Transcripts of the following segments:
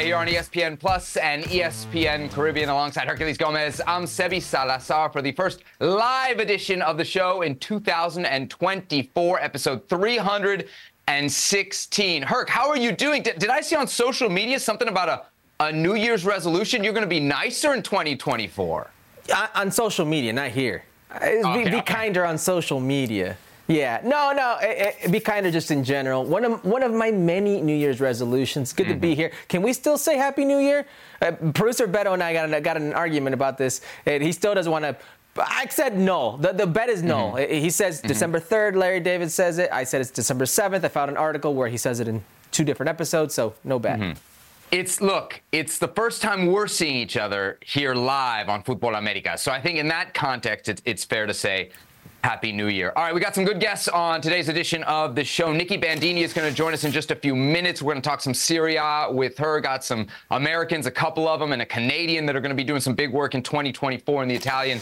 Day here on ESPN Plus and ESPN Caribbean alongside Herculez Gomez. I'm Sebi Salazar for the first live edition of the show in 2024, episode 316. Herc, how are you doing? Did, did I see on social media something about a, a New Year's resolution? You're going to be nicer in 2024? On social media, not here. Okay, be, be okay. kinder on social media. Yeah, no, no. It, it, be kinder just in general. One of one of my many New Year's resolutions. Good mm-hmm. to be mm-hmm. here. Can we still say Happy New Year? Uh, producer Beto and I got an, got an argument about this, and he still doesn't want to. I said no. The, the bet is no. Mm-hmm. He says mm-hmm. December 3rd, Larry David says it. I said it's December 7th. I found an article where he says it in two different episodes, so no bet. Mm-hmm. It's look, it's the first time we're seeing each other here live on Futbol America. So I think in that context, it's, it's fair to say Happy New Year. All right, we got some good guests on today's edition of the show. Nicky Bandini is going to join us in just a few minutes. We're going to talk some Serie A with her. Got some Americans, a couple of them, and a Canadian that are going to be doing some big work in 2024 in the Italian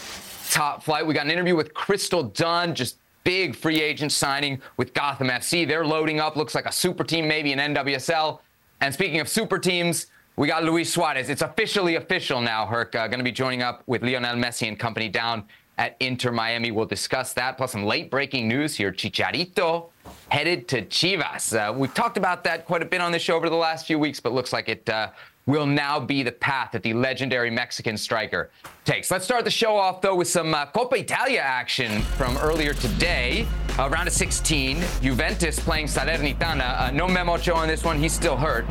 top flight. We got an interview with Crystal Dunn, just big free agent signing with Gotham FC. They're loading up, looks like a super team, maybe an NWSL. And speaking of super teams, we got Luis Suarez. It's officially official now, Herc. Uh, going to be joining up with Lionel Messi and company down at Inter Miami. We'll discuss that, plus some late breaking news here. Chicharito headed to Chivas. Uh, we've talked about that quite a bit on the show over the last few weeks, but looks like it uh, will now be the path that the legendary Mexican striker takes. Let's start the show off, though, with some uh, Coppa Italia action from earlier today. Uh, round of 16, Juventus playing Salernitana. Uh, no Memo Ochoa on this one, he's still hurt.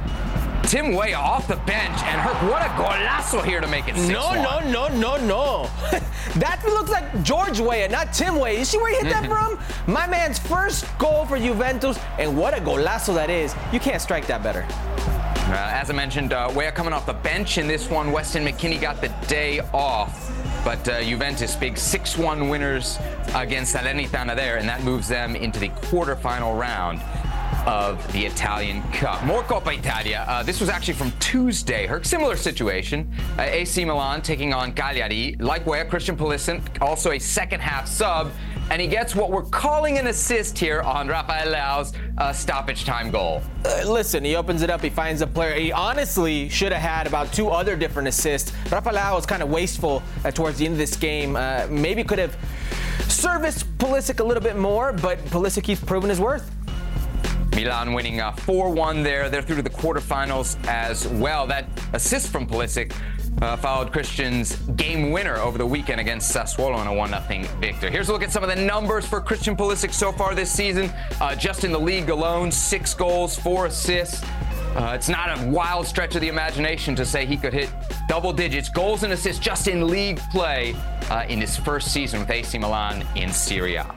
Tim Weah off the bench, and Herc, what a golazo here to make it 6 No, no, no, no, no. that looks like George Weah, not Tim Weah. You see where he hit that mm-hmm. from? My man's first goal for Juventus, and what a golazo that is. You can't strike that better. Uh, as I mentioned, uh, Weah coming off the bench in this one. Weston McKennie got the day off. But uh, Juventus, big 6-1 winners against Salernitana there, and that moves them into the quarterfinal round of the Italian Cup. More Coppa Italia. Uh, this was actually from Tuesday. Her similar situation. Uh, AC Milan taking on Cagliari. Like Weah, Christian Pulisic, also a second half sub. And he gets what we're calling an assist here on Rafael Leao's uh, stoppage time goal. Uh, listen, he opens it up, he finds a player. He honestly should have had about two other different assists. Rafael Leao was kind of wasteful uh, towards the end of this game. Uh, maybe could have serviced Pulisic a little bit more, but Pulisic keeps proving his worth. Milan winning 4-1 there. They're through to the quarterfinals as well. That assist from Pulisic uh, followed Christian's game winner over the weekend against Sassuolo in a 1-0 victory. Here's a look at some of the numbers for Christian Pulisic so far this season. Uh, just in the league alone, six goals, four assists. Uh, it's not a wild stretch of the imagination to say he could hit double digits, goals and assists just in league play uh, in his first season with AC Milan in Serie A.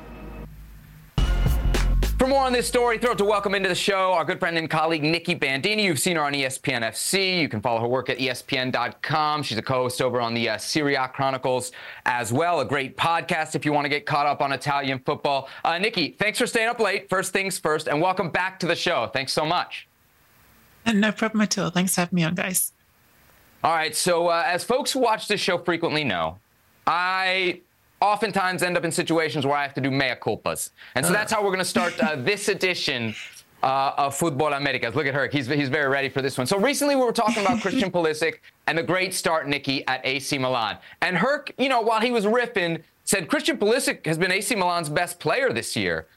For more on this story, thrilled to welcome into the show our good friend and colleague Nicky Bandini. You've seen her on ESPN FC. You can follow her work at ESPN.com. She's a co-host over on the uh, Serie A Chronicles as well. A great podcast if you want to get caught up on Italian football. Uh, Nicky, thanks for staying up late. First things first, and welcome back to the show. Thanks so much. No problem at all. Thanks for having me on, guys. All right. So, uh, as folks who watch this show frequently know, I oftentimes end up in situations where I have to do mea culpas. And so that's how we're going to start uh, this edition uh, of Futbol Americas. Look at her. He's, he's very ready for this one. So recently we were talking about Christian Pulisic and the great start, Nicky, at AC Milan. And Herc, you know, while he was riffing, said Christian Pulisic has been AC Milan's best player this year.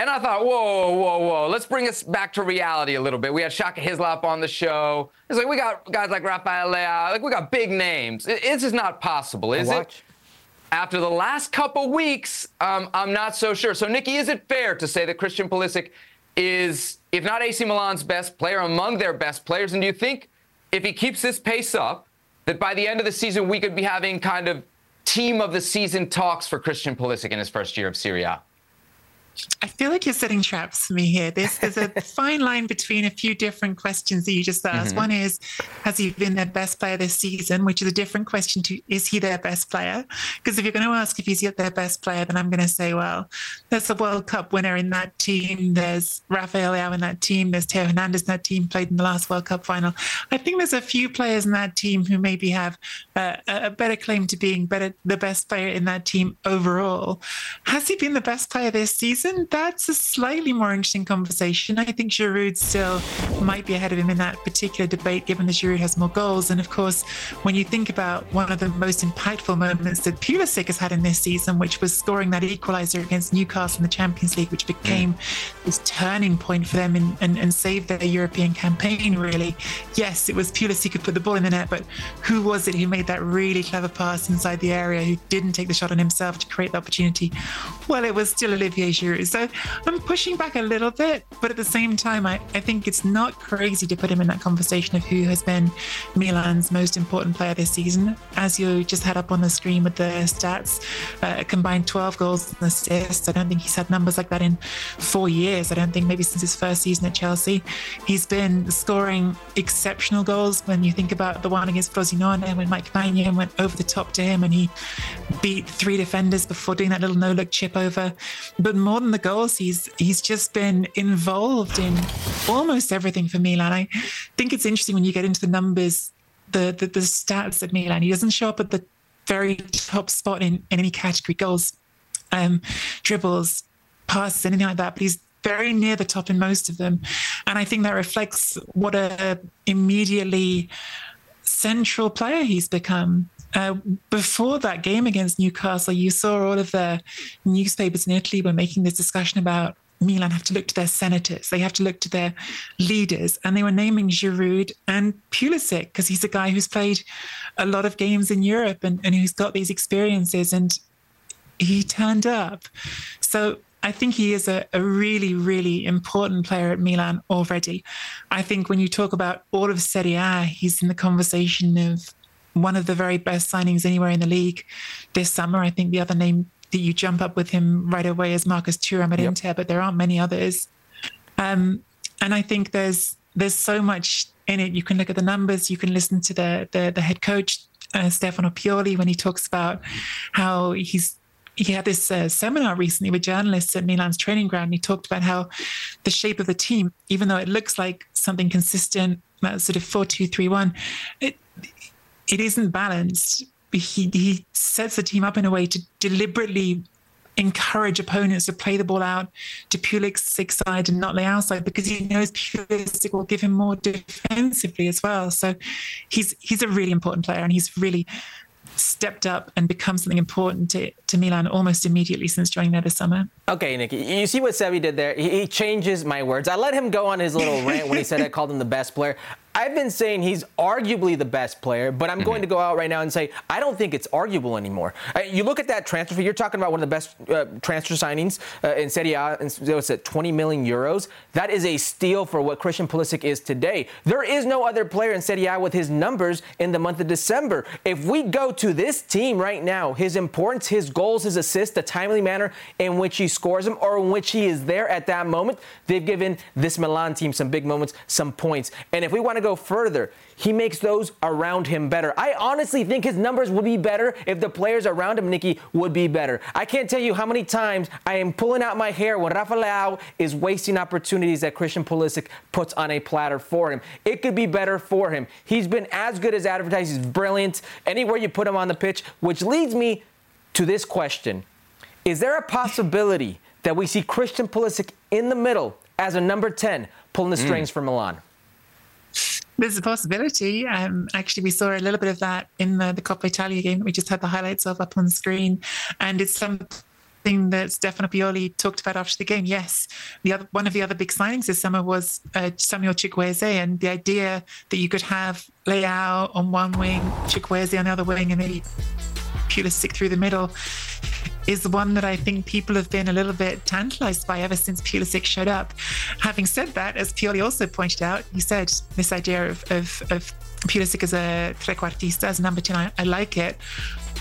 And I thought, whoa, whoa, whoa, let's bring us back to reality a little bit. We had Shaka Hislop on the show. It's like we got guys like Rafael Leao, like we got big names. This is not possible, is it? After the last couple weeks, um, I'm not so sure. So, Nicky, is it fair to say that Christian Pulisic is, if not AC Milan's best player, among their best players? And do you think if he keeps this pace up, that by the end of the season we could be having kind of team of the season talks for Christian Pulisic in his first year of Serie A? I feel like you're setting traps for me here. There's, there's a fine line between a few different questions that you just asked. Mm-hmm. One is, has he been their best player this season? Which is a different question to, is he their best player? Because if you're going to ask if he's their best player, then I'm going to say, well, there's a World Cup winner in that team. There's Rafael Leao in that team. There's Theo Hernandez in that team, played in the last World Cup final. I think there's a few players in that team who maybe have uh, a better claim to being better, the best player in that team overall. Has he been the best player this season? Season, that's a slightly more interesting conversation. I think Giroud still might be ahead of him in that particular debate, given that Giroud has more goals. And of course, when you think about one of the most impactful moments that Pulisic has had in this season, which was scoring that equaliser against Newcastle in the Champions League, which became mm. this turning point for them and, and, and saved their European campaign, really. Yes, it was Pulisic who put the ball in the net, but who was it who made that really clever pass inside the area, who didn't take the shot on himself to create the opportunity? Well, it was still Olivier Giroud. So I'm pushing back a little bit, but at the same time, I, I think it's not crazy to put him in that conversation of who has been Milan's most important player this season. As you just had up on the screen with the stats, uh, combined 12 goals and assists. I don't think he's had numbers like that in four years. I don't think maybe since his first season at Chelsea. He's been scoring exceptional goals when you think about the one against Frosinone when Mike Maignan went over the top to him and he beat three defenders before doing that little no-look chip over. But more than the goals, he's he's just been involved in almost everything for Milan. I think it's interesting when you get into the numbers, the the, the stats at Milan. He doesn't show up at the very top spot in, in any category goals, um, dribbles, passes, anything like that. But he's very near the top in most of them. And I think that reflects what a immediately central player he's become. Uh, before that game against Newcastle, you saw all of the newspapers in Italy were making this discussion about Milan have to look to their senators, they have to look to their leaders, and they were naming Giroud and Pulisic because he's a guy who's played a lot of games in Europe and, and who's got these experiences, and he turned up. So I think he is a, a, really, really important player at Milan already. I think when you talk about all of Serie A, he's in the conversation of one of the very best signings anywhere in the league this summer. I think the other name that you jump up with him right away is Marcus Thuram at yep. Inter, but there aren't many others. Um, and I think there's there's so much in it. You can look at the numbers. You can listen to the the, the head coach uh, Stefano Pioli when he talks about how he's he had this uh, seminar recently with journalists at Milan's training ground. And he talked about how the shape of the team, even though it looks like something consistent, that sort of four two three one, it it isn't balanced. He he sets the team up in a way to deliberately encourage opponents to play the ball out to Pulisic's side and not Leao's side because he knows Pulisic will give him more defensively as well. So he's he's a really important player and he's really stepped up and become something important to, to Milan almost immediately since joining there this summer. Okay, Nicky, you see what Sebi did there? He, he changes my words. I let him go on his little rant when he said I called him the best player. I've been saying he's arguably the best player, but I'm mm-hmm. going to go out right now and say I don't think it's arguable anymore. Uh, you look at that transfer fee. You're talking about one of the best uh, transfer signings uh, in Serie A. And what's it, 20 million euros? That is a steal for what Christian Pulisic is today. There is no other player in Serie A with his numbers in the month of December. If we go to this team right now, his importance, his goals, his assists, the timely manner in which he scores them, or in which he is there at that moment, they've given this Milan team some big moments, some points. And if we want to go go further. He makes those around him better. I honestly think his numbers would be better if the players around him, Nicky, would be better. I can't tell you how many times I am pulling out my hair when Rafa Leao is wasting opportunities that Christian Pulisic puts on a platter for him. It could be better for him. He's been as good as advertised. He's brilliant anywhere you put him on the pitch, which leads me to this question. Is there a possibility that we see Christian Pulisic in the middle as a number 10 pulling the mm. strings mm. for Milan? There's a possibility. Um, actually, we saw a little bit of that in the, the Coppa Italia game that we just had the highlights of up on screen. And it's something that Stefano Pioli talked about after the game. Yes, the other one of the other big signings this summer was uh, Samuel Chukwueze, and the idea that you could have Leao on one wing, Chukwueze on the other wing, and maybe Pulisic through the middle is the one that I think people have been a little bit tantalized by ever since Pulisic showed up. Having said that, as Pioli also pointed out, he said this idea of, of, of Pulisic as a trequartista, as a number 10, I, I like it.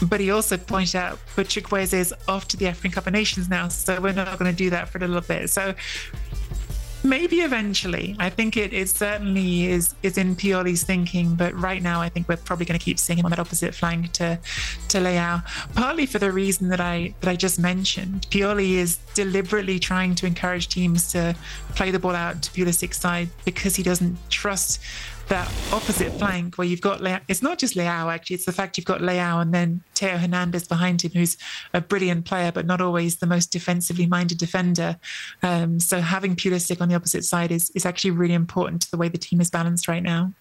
But he also pointed out, but Chukwueze is off to the African Cup of Nations now, so we're not going to do that for a little bit. So Maybe eventually. I think it, it certainly is is in Pioli's thinking, but right now I think we're probably going to keep seeing him on that opposite flank to to Leao. Partly for the reason that I that I just mentioned. Pioli is deliberately trying to encourage teams to play the ball out to Pulisic's side because he doesn't trust that opposite flank where you've got Leao. It's not just Leao, actually. It's the fact you've got Leao and then Theo Hernandez behind him, who's a brilliant player, but not always the most defensively minded defender. Um, so having Pulisic on the opposite side is, is actually really important to the way the team is balanced right now.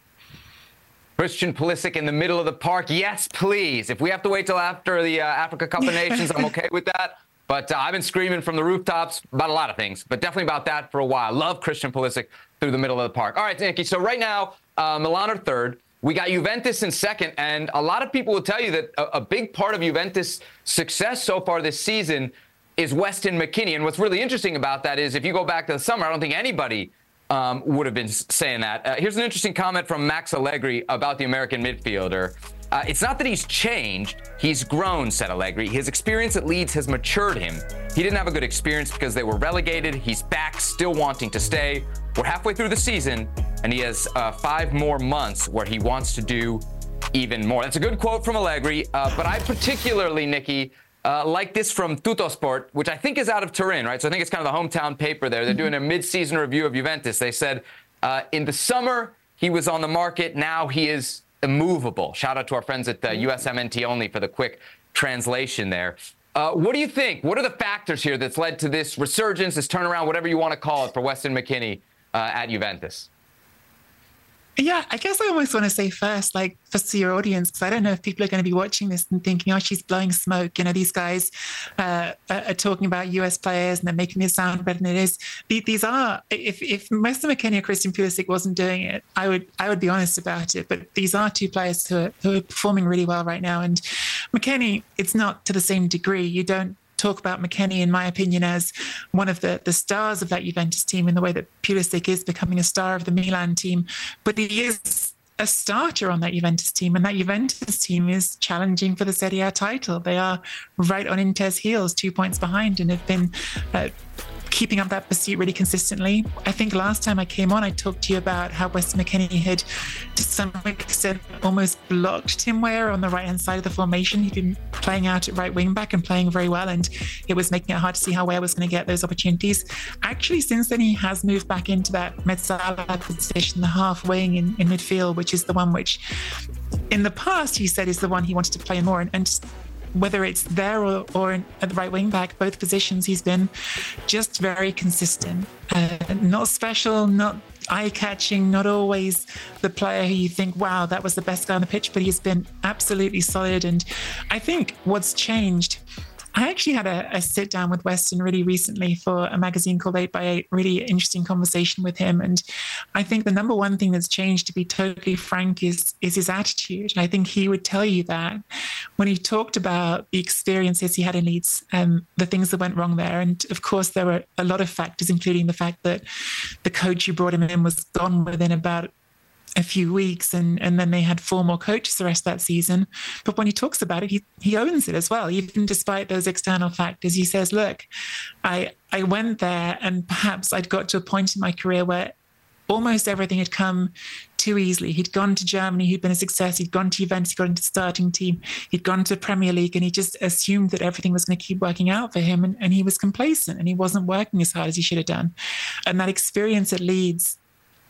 Christian Pulisic in the middle of the park. Yes, please. If we have to wait till after the uh, Africa Cup of Nations, I'm okay with that. But uh, I've been screaming from the rooftops about a lot of things, but definitely about that for a while. Love Christian Pulisic through the middle of the park. All right, Nicky. So right now, uh, Milan are third. We got Juventus in second, and a lot of people will tell you that a, a big part of Juventus' success so far this season is Weston McKennie. And what's really interesting about that is if you go back to the summer, I don't think anybody um, would have been saying that. Uh, here's an interesting comment from Max Allegri about the American midfielder. Uh, it's not that he's changed, he's grown, said Allegri. His experience at Leeds has matured him. He didn't have a good experience because they were relegated. He's back, still wanting to stay. We're halfway through the season, and he has uh, five more months where he wants to do even more. That's a good quote from Allegri, uh, but I particularly, Nicky, uh, like this from Tuttosport, which I think is out of Turin, right? So I think it's kind of the hometown paper there. They're doing a mid-season review of Juventus. They said uh, in the summer he was on the market. Now he is immovable. Shout out to our friends at uh, USMNT only for the quick translation there. Uh, what do you think? What are the factors here that's led to this resurgence, this turnaround, whatever you want to call it, for Weston McKennie uh, at Juventus? Yeah, I guess I almost want to say first, like for your audience, because I don't know if people are going to be watching this and thinking, oh, she's blowing smoke. You know, these guys uh, are talking about US players and they're making it sound better than it is. These are, if if Weston McKennie or Christian Pulisic wasn't doing it, I would I would be honest about it. But these are two players who are, who are performing really well right now. And McKennie, it's not to the same degree. You don't talk about McKennie, in my opinion, as one of the, the stars of that Juventus team in the way that Pulisic is becoming a star of the Milan team. But he is a starter on that Juventus team, and that Juventus team is challenging for the Serie A title. They are right on Inter's heels, two points behind, and have been uh, keeping up that pursuit really consistently. I think last time I came on, I talked to you about how Weston McKennie had, to some extent, almost blocked Tim Weah on the right hand side of the formation. He'd been playing out at right wing back and playing very well, and it was making it hard to see how Weah was going to get those opportunities. Actually, since then, he has moved back into that mezzala position, the half wing in, in midfield, which is the one which in the past he said is the one he wanted to play more and, and whether it's there or, or in, at the right wing back, both positions, he's been just very consistent. Uh, not special, not eye catching, not always the player who you think, wow, that was the best guy on the pitch, but he's been absolutely solid. And I think what's changed I actually had a, a, sit down with Weston really recently for a magazine called 8 by 8 really interesting conversation with him. And I think the number one thing that's changed, to be totally frank, is, is his attitude. And I think he would tell you that when he talked about the experiences he had in Leeds, um, the things that went wrong there. And of course, there were a lot of factors, including the fact that the coach who brought him in was gone within about a few weeks and and then they had four more coaches the rest of that season but when he talks about it he he owns it as well even despite those external factors he says look i i went there and perhaps i'd got to a point in my career where almost everything had come too easily. He'd gone to Germany, he'd been a success, he'd gone to Juventus, he got into the starting team, he'd gone to Premier League, and he just assumed that everything was going to keep working out for him. And, and he was complacent and he wasn't working as hard as he should have done. And that experience at Leeds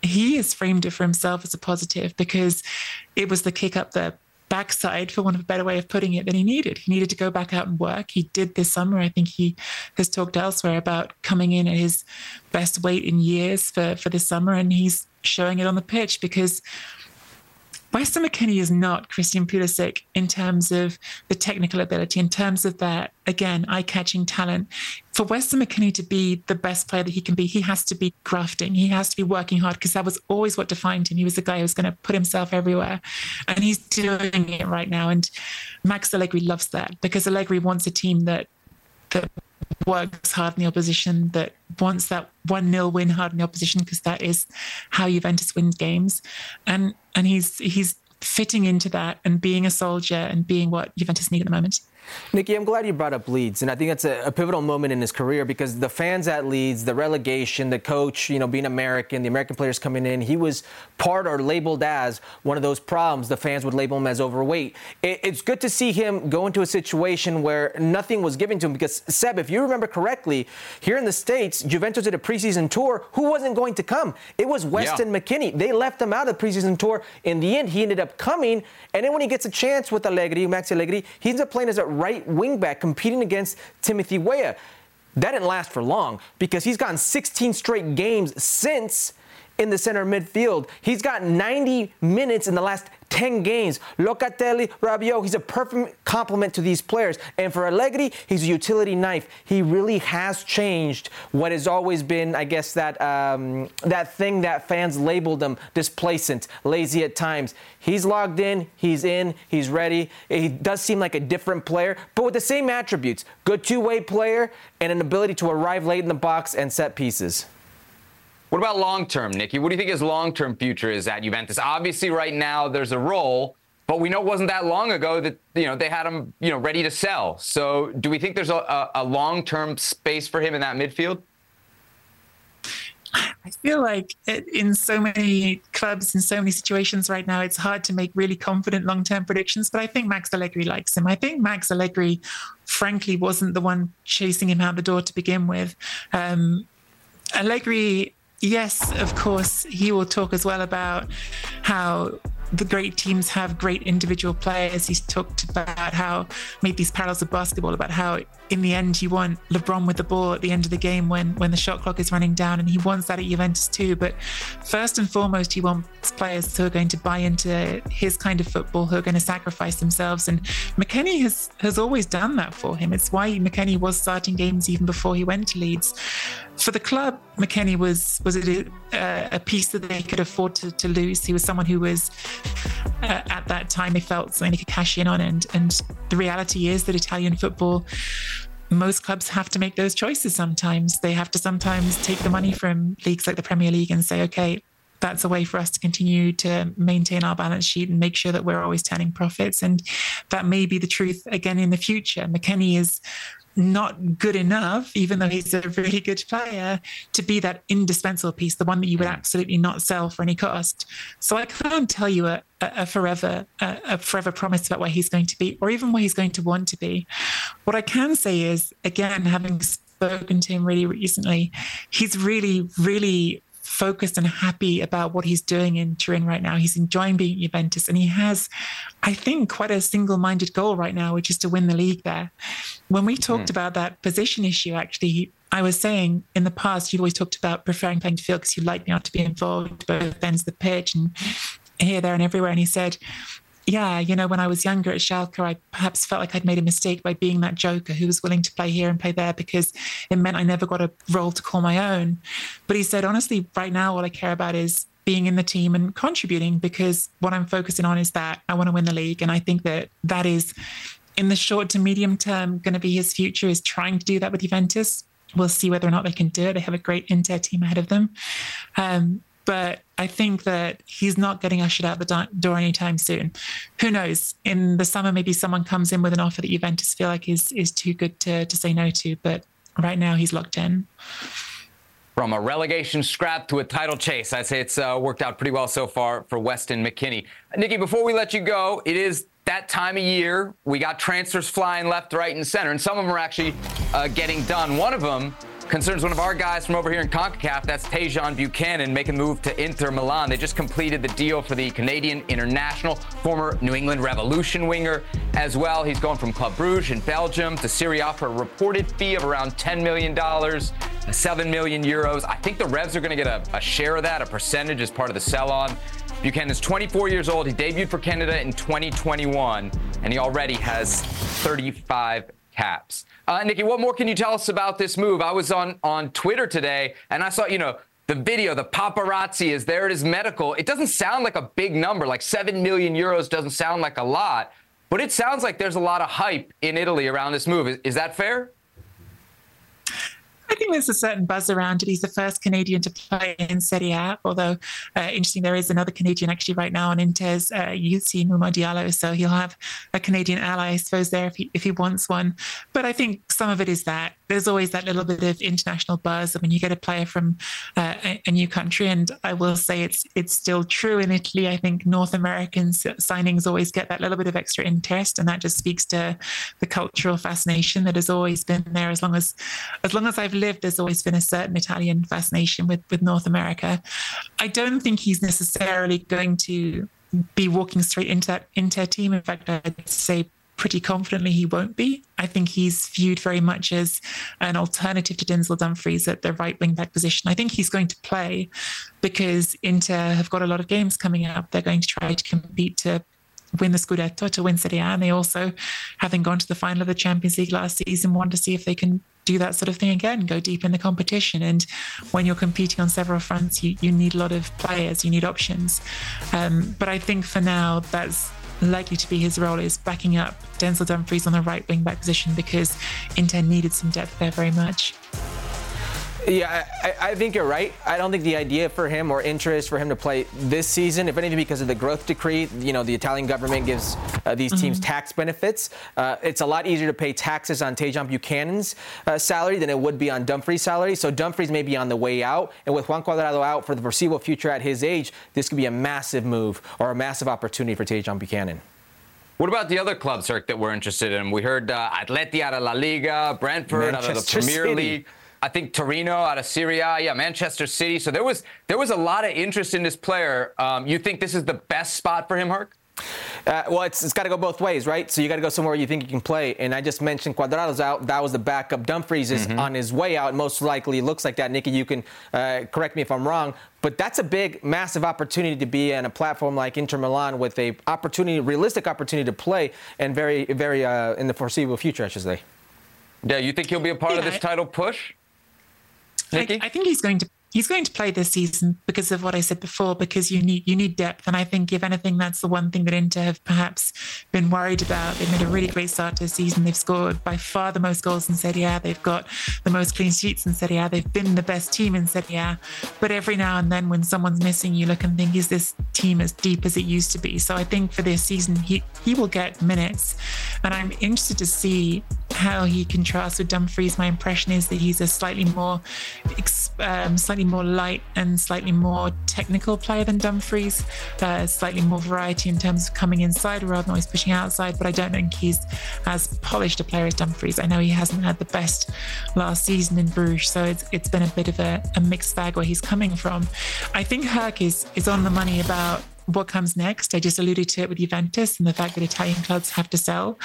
he has framed it for himself as a positive because it was the kick up the backside, for want of a better way of putting it, that he needed. He needed to go back out and work. He did this summer. I think he has talked elsewhere about coming in at his best weight in years for, for this summer, and he's showing it on the pitch because Weston McKennie is not Christian Pulisic in terms of the technical ability, in terms of that, again, eye catching talent. For Weston McKennie to be the best player that he can be, he has to be grafting. He has to be working hard because that was always what defined him. He was the guy who was going to put himself everywhere. And he's doing it right now. And Max Allegri loves that because Allegri wants a team that that works hard in the opposition, that wants that 1 0 win hard in the opposition, because that is how Juventus wins games. And and he's he's fitting into that and being a soldier and being what Juventus need at the moment. Nicky, I'm glad you brought up Leeds, and I think that's a, a, pivotal moment in his career because the fans at Leeds, the relegation, the coach, you know, being American, the American players coming in, he was part or labeled as one of those problems. The fans would label him as overweight. It, it's good to see him go into a situation where nothing was given to him because Seb, if you remember correctly, here in the states, Juventus did a preseason tour. Who wasn't going to come? It was Weston yeah. McKennie. They left him out of the preseason tour. In the end, he ended up coming, and then when he gets a chance with Allegri, Max Allegri, he ends up playing as a right wingback competing against Timothy Weah. That didn't last for long because he's gotten 16 straight games since in the center midfield. He's got 90 minutes in the last 10 games. Locatelli, Rabiot, he's a perfect complement to these players. And for Allegri, he's a utility knife. He really has changed what has always been, I guess, that um, that thing that fans labeled him displacent, lazy at times. He's logged in, he's in, he's ready. He does seem like a different player, but with the same attributes good two way player and an ability to arrive late in the box and set pieces. What about long term, Nicky? What do you think his long term future is at Juventus? Obviously, right now there's a role, but we know it wasn't that long ago that you know they had him you know ready to sell. So, do we think there's a, a, long term space for him in that midfield? I feel like in so many clubs, in so many situations right now, it's hard to make really confident long term predictions. But I think Max Allegri likes him. I think Max Allegri, frankly, wasn't the one chasing him out the door to begin with. Um, Allegri yes, of course, he will talk as well about how the great teams have great individual players. He's talked about how made these parallels of basketball about how in the end you want LeBron with the ball at the end of the game when when the shot clock is running down, and he wants that at Juventus too. But first and foremost, he wants players who are going to buy into his kind of football, who are going to sacrifice themselves. And McKennie has has always done that for him. It's why McKennie was starting games even before he went to Leeds. For the club, McKennie was was a, a piece that they could afford to, to lose. He was someone who was uh, at that time they felt something they could cash in on, and and the reality is that Italian football most clubs have to make those choices sometimes. They have to sometimes take the money from leagues like the Premier League and say, okay, that's a way for us to continue to maintain our balance sheet and make sure that we're always turning profits. And that may be the truth again in the future. McKennie is not good enough, even though he's a really good player, to be that indispensable piece, the one that you would absolutely not sell for any cost. So I can't tell you a, a forever a, a forever promise about where he's going to be, or even where he's going to want to be. What I can say is, again, having spoken to him really recently, he's really, really focused and happy about what he's doing in Turin right now. He's enjoying being at Juventus, and he has, I think, quite a single-minded goal right now, which is to win the league there. When we talked mm. about that position issue, actually, I was saying in the past, you've always talked about preferring playing to field because you like not to be involved both ends of the pitch and here, there, and everywhere. And he said, yeah, you know, when I was younger at Schalke, I perhaps felt like I'd made a mistake by being that joker who was willing to play here and play there because it meant I never got a role to call my own. But he said, honestly, right now, all I care about is being in the team and contributing because what I'm focusing on is that I want to win the league. And I think that that is, in the short to medium term, going to be his future is trying to do that with Juventus. We'll see whether or not they can do it. They have a great Inter team ahead of them. Um, but I think that he's not getting ushered out the door anytime soon. Who knows? In the summer, maybe someone comes in with an offer that Juventus feel like is is too good to to say no to. But right now, he's locked in. From a relegation scrap to a title chase, I'd say it's uh, worked out pretty well so far for Weston McKennie. Nicky, before we let you go, it is that time of year. We got transfers flying left, right, and center, and some of them are actually uh, getting done. One of them concerns one of our guys from over here in CONCACAF. That's Tajon Buchanan making a move to Inter Milan. They just completed the deal for the Canadian international, former New England Revolution winger as well. He's going from Club Bruges in Belgium to Serie A for a reported fee of around $10 million, uh, 7 million euros. I think the Revs are going to get a, a share of that, a percentage as part of the sell on. Buchanan's 24 years old. He debuted for Canada in 2021, and he already has 35 caps. Uh, Nicky, what more can you tell us about this move? I was on, on Twitter today and I saw, you know, the video, the paparazzi is there at his medical. It doesn't sound like a big number, like 7 million euros doesn't sound like a lot, but it sounds like there's a lot of hype in Italy around this move. Is, is that fair? I think there's a certain buzz around it. He's the first Canadian to play in Serie A, although uh, interesting, there is another Canadian actually right now on Inter's uh, team, Mouma Diallo, so he'll have a Canadian ally, I suppose, there if he, if he wants one. But I think some of it is that there's always that little bit of international buzz when you get a player from uh, a, a, new country. And I will say it's it's still true in Italy. I think North American signings always get that little bit of extra interest, and that just speaks to the cultural fascination that has always been there. As long as as long as I've lived, there's always been a certain Italian fascination with with North America. I don't think he's necessarily going to be walking straight into that into a team. In fact, I'd say pretty confidently he won't be. I think he's viewed very much as an alternative to Denzel Dumfries at the right wing back position. I think he's going to play because Inter have got a lot of games coming up. They're going to try to compete to win the Scudetto, to win Serie A. And they also, having gone to the final of the Champions League last season, want to see if they can do that sort of thing again, go deep in the competition. And when you're competing on several fronts, you, you need a lot of players, you need options. Um, but I think for now, that's likely to be his role is backing up Denzel Dumfries on the right wing back position because Inter needed some depth there very much. Yeah, I, I, think you're right. I don't think the idea for him or interest for him to play this season, if anything, because of the growth decree, you know, the Italian government gives uh, these mm-hmm. teams tax benefits. Uh, it's a lot easier to pay taxes on Tajon Buchanan's uh, salary than it would be on Dumfries' salary. So Dumfries may be on the way out. And with Juan Cuadrado out for the foreseeable future at his age, this could be a massive move or a massive opportunity for Tajon Buchanan. What about the other clubs, Herc, that we're interested in? We heard uh, Atleti out of La Liga, Brentford Manchester out of the Premier City. League. I think Torino out of Serie A, yeah, Manchester City. So there was there was a lot of interest in this player. Um, you think this is the best spot for him, Herc? Uh, well, it's, it's got to go both ways, right? So you got to go somewhere you think you can play. And I just mentioned Cuadrado's out. That was the backup. Dumfries is mm-hmm. on his way out. Most likely looks like that. Nicky, you can uh, correct me if I'm wrong. But that's a big, massive opportunity to be on a platform like Inter Milan with a opportunity, realistic opportunity to play, and very, very uh, in the foreseeable future, I should say. Yeah, you think he'll be a part yeah, of this title push? I, I, think he's going to he's going to play this season because of what I said before, because you need you need depth. And I think if anything, that's the one thing that Inter have perhaps been worried about. They've made a really great start to the season. They've scored by far the most goals in Serie A. They've got the most clean sheets in Serie A. They've been the best team in Serie A. But every now and then when someone's missing, you look and think, is this team as deep as it used to be? So I think for this season, he, he will get minutes. And I'm interested to see how he contrasts with Dumfries. My impression is that he's a slightly more um, slightly more light and slightly more technical player than Dumfries. Uh, slightly more variety in terms of coming inside rather than always pushing outside. But I don't think he's as polished a player as Dumfries. I know he hasn't had the best last season in Bruges, so it's it's been a bit of a, a mixed bag where he's coming from. I think Herc is is on the money about what comes next. I just alluded to it with Juventus and the fact that Italian clubs have to sell.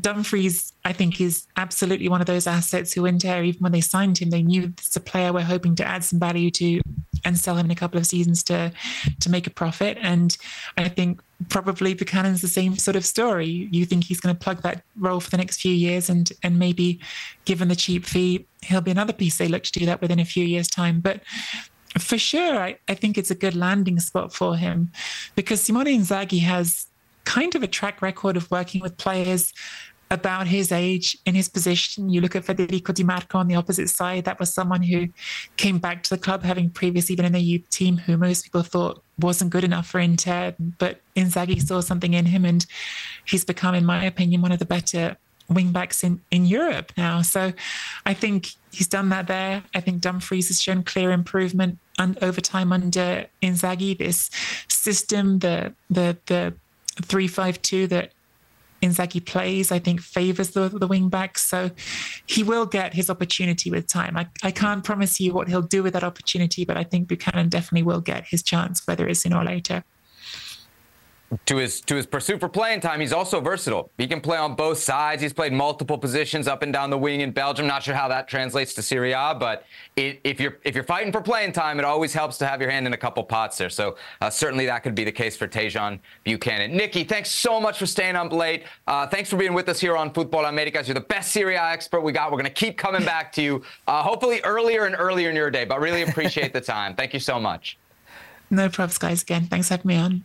Dumfries, I think, is absolutely one of those assets who Inter, even when they signed him, they knew it's a player we're hoping to add some value to and sell him in a couple of seasons to to make a profit. And I think probably Buchanan's the same sort of story. You think he's going to plug that role for the next few years, and and maybe given the cheap fee, he'll be another piece they look to do that within a few years' time. But for sure, I, I think it's a good landing spot for him because Simone Inzaghi has kind of a track record of working with players about his age in his position. You look at Federico Di Marco on the opposite side. That was someone who came back to the club having previously been in the youth team who most people thought wasn't good enough for Inter, but Inzaghi saw something in him and he's become, in my opinion, one of the better wing backs in, in Europe now. So I think he's done that there. I think Dumfries has shown clear improvement and over time under Inzaghi. This system, the the the three five two that Inzaghi plays, I think favors the, the wing backs. So he will get his opportunity with time. I, I can't promise you what he'll do with that opportunity, but I think Buchanan definitely will get his chance, whether it's in or later to his to his pursuit for playing time, he's also versatile. He can play on both sides. He's played multiple positions up and down the wing in Belgium. Not sure how that translates to Serie A, but it, if you're if you're fighting for playing time, it always helps to have your hand in a couple pots there. So uh, certainly that could be the case for Tajon Buchanan. Nicky, thanks so much for staying up late. Uh, thanks for being with us here on Futbol Americas. You're the best Serie A expert we got. We're going to keep coming back to you, uh, hopefully earlier and earlier in your day. But really appreciate the time. Thank you so much. No problems, guys. Again, thanks for having me on.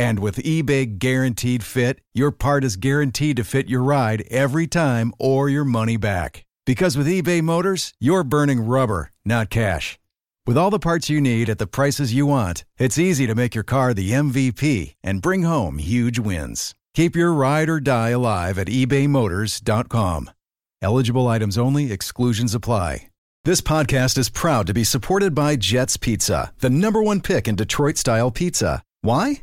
And with eBay Guaranteed Fit, your part is guaranteed to fit your ride every time or your money back. Because with eBay Motors, you're burning rubber, not cash. With all the parts you need at the prices you want, it's easy to make your car the MVP and bring home huge wins. Keep your ride or die alive at ebaymotors.com. Eligible items only, exclusions apply. This podcast is proud to be supported by Jets Pizza, the number one pick in Detroit style pizza. Why?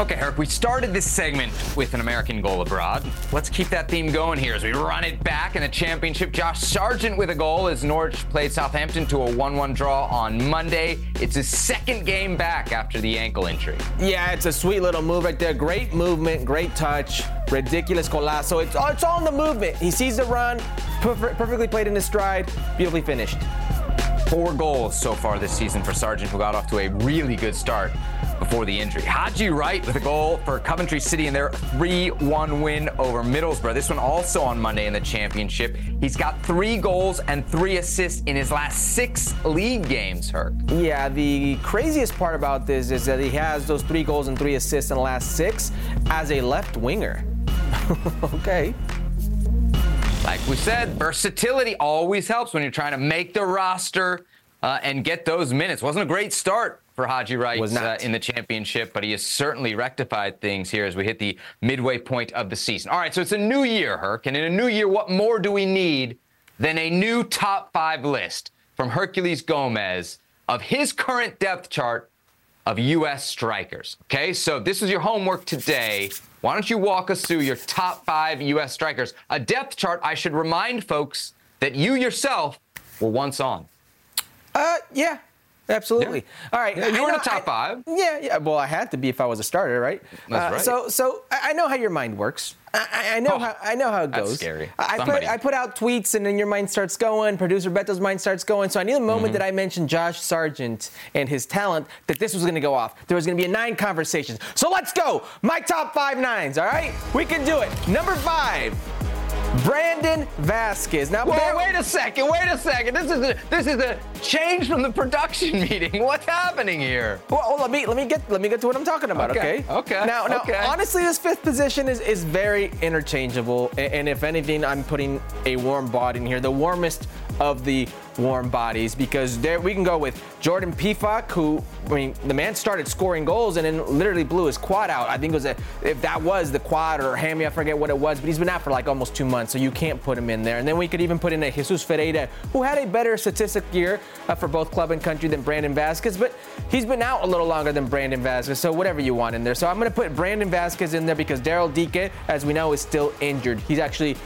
Okay, Herc, we started this segment with an American goal abroad. Let's keep that theme going here as we run it back in the championship. Josh Sargent with a goal as Norwich played Southampton to a 1 1 draw on Monday. It's his second game back after the ankle injury. Yeah, it's a sweet little move right there. Great movement, great touch, ridiculous golazo. It's, it's all in the movement. He sees the run, perfectly played in his stride, beautifully finished. Four goals so far this season for Sargent, who got off to a really good start before the injury. Haji Wright with a goal for Coventry City in their 3 1 win over Middlesbrough. This one also on Monday in the championship. He's got three goals and three assists in his last six league games, Herc. Yeah, the craziest part about this is that he has those three goals and three assists in the last six as a left winger. okay. Like we said, versatility always helps when you're trying to make the roster uh, and get those minutes. Wasn't a great start for Haji Wright uh, in the championship, but he has certainly rectified things here as we hit the midway point of the season. All right, so it's a new year, Herc, and in a new year, what more do we need than a new top five list from Herculez Gomez of his current depth chart of U.S. strikers? Okay, so this is your homework today. Why don't you walk us through your top five U.S. strikers? A depth chart I should remind folks that you yourself were once on. Uh, yeah, Absolutely. Yeah. All right. Yeah, you were in the top I, five. Yeah, yeah. Well, I had to be if I was a starter, right? That's uh, right. So, so I know how your mind works. I, I know oh, how I know how it goes. That's scary. I put, I put out tweets, and then your mind starts going. Producer Beto's mind starts going. So I knew the moment mm-hmm. that I mentioned Josh Sargent and his talent that this was going to go off. There was going to be a nine conversations. So let's go. My top five nines. All right, we can do it. Number five. Brandon Vazquez. Now, Whoa, wait a second, wait a second. This is a this is a change from the production meeting. What's happening here? Well, let me let me get let me get to what I'm talking about. Okay. Okay. okay. Now, now, okay. honestly, this fifth position is is very interchangeable, and, and if anything, I'm putting a warm body in here, the warmest of the warm bodies because there we can go with Jordan Pefok, who I mean the man started scoring goals and then literally blew his quad out. I think it was a if that was the quad or hammy, I forget what it was, but he's been out for like almost two months, so you can't put him in there. And then we could even put in a Jesus Ferreira, who had a better statistic year uh, for both club and country than Brandon Vazquez, but he's been out a little longer than Brandon Vazquez, so whatever you want in there. So I'm gonna put Brandon Vazquez in there because Daryl Dike, as we know, is still injured. He's actually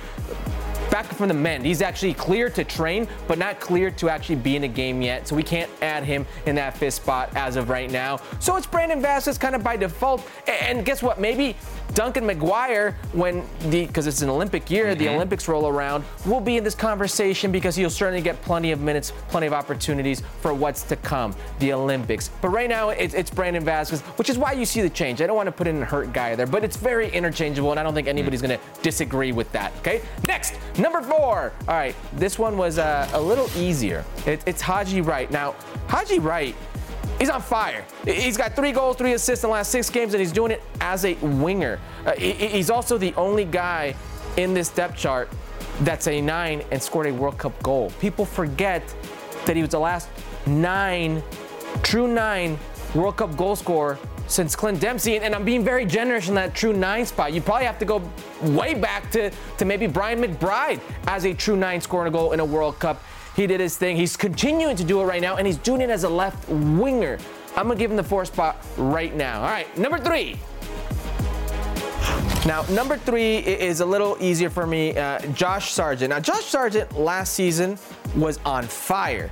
back from the men. He's actually clear to train, but not clear to actually be in a game yet. So we can't add him in that fifth spot as of right now. So it's Brandon Vazquez kind of by default. And guess what? Maybe Duncan McGuire, when the because it's an Olympic year, mm-hmm. the Olympics roll around, will be in this conversation because he'll certainly get plenty of minutes, plenty of opportunities for what's to come, the Olympics. But right now, it's, it's Brandon Vazquez, which is why you see the change. I don't want to put in a hurt guy there, but it's very interchangeable, and I don't think anybody's mm. going to disagree with that. Okay, next Number four. All right, this one was uh, a little easier. It, it's Haji Wright. Now, Haji Wright, he's on fire. He's got three goals, three assists in the last six games, and he's doing it as a winger. Uh, he's also the only guy in this depth chart that's a nine and scored a World Cup goal. People forget that he was the last nine, true nine World Cup goal scorer since Clint Dempsey, and I'm being very generous in that true nine spot. You probably have to go way back to, to maybe Brian McBride as a true nine scoring a goal in a World Cup. He did his thing. He's continuing to do it right now, and he's doing it as a left winger. I'm gonna give him the four spot right now. All right, number three. Now, number three is a little easier for me. Uh, Josh Sargent. Now, Josh Sargent last season was on fire.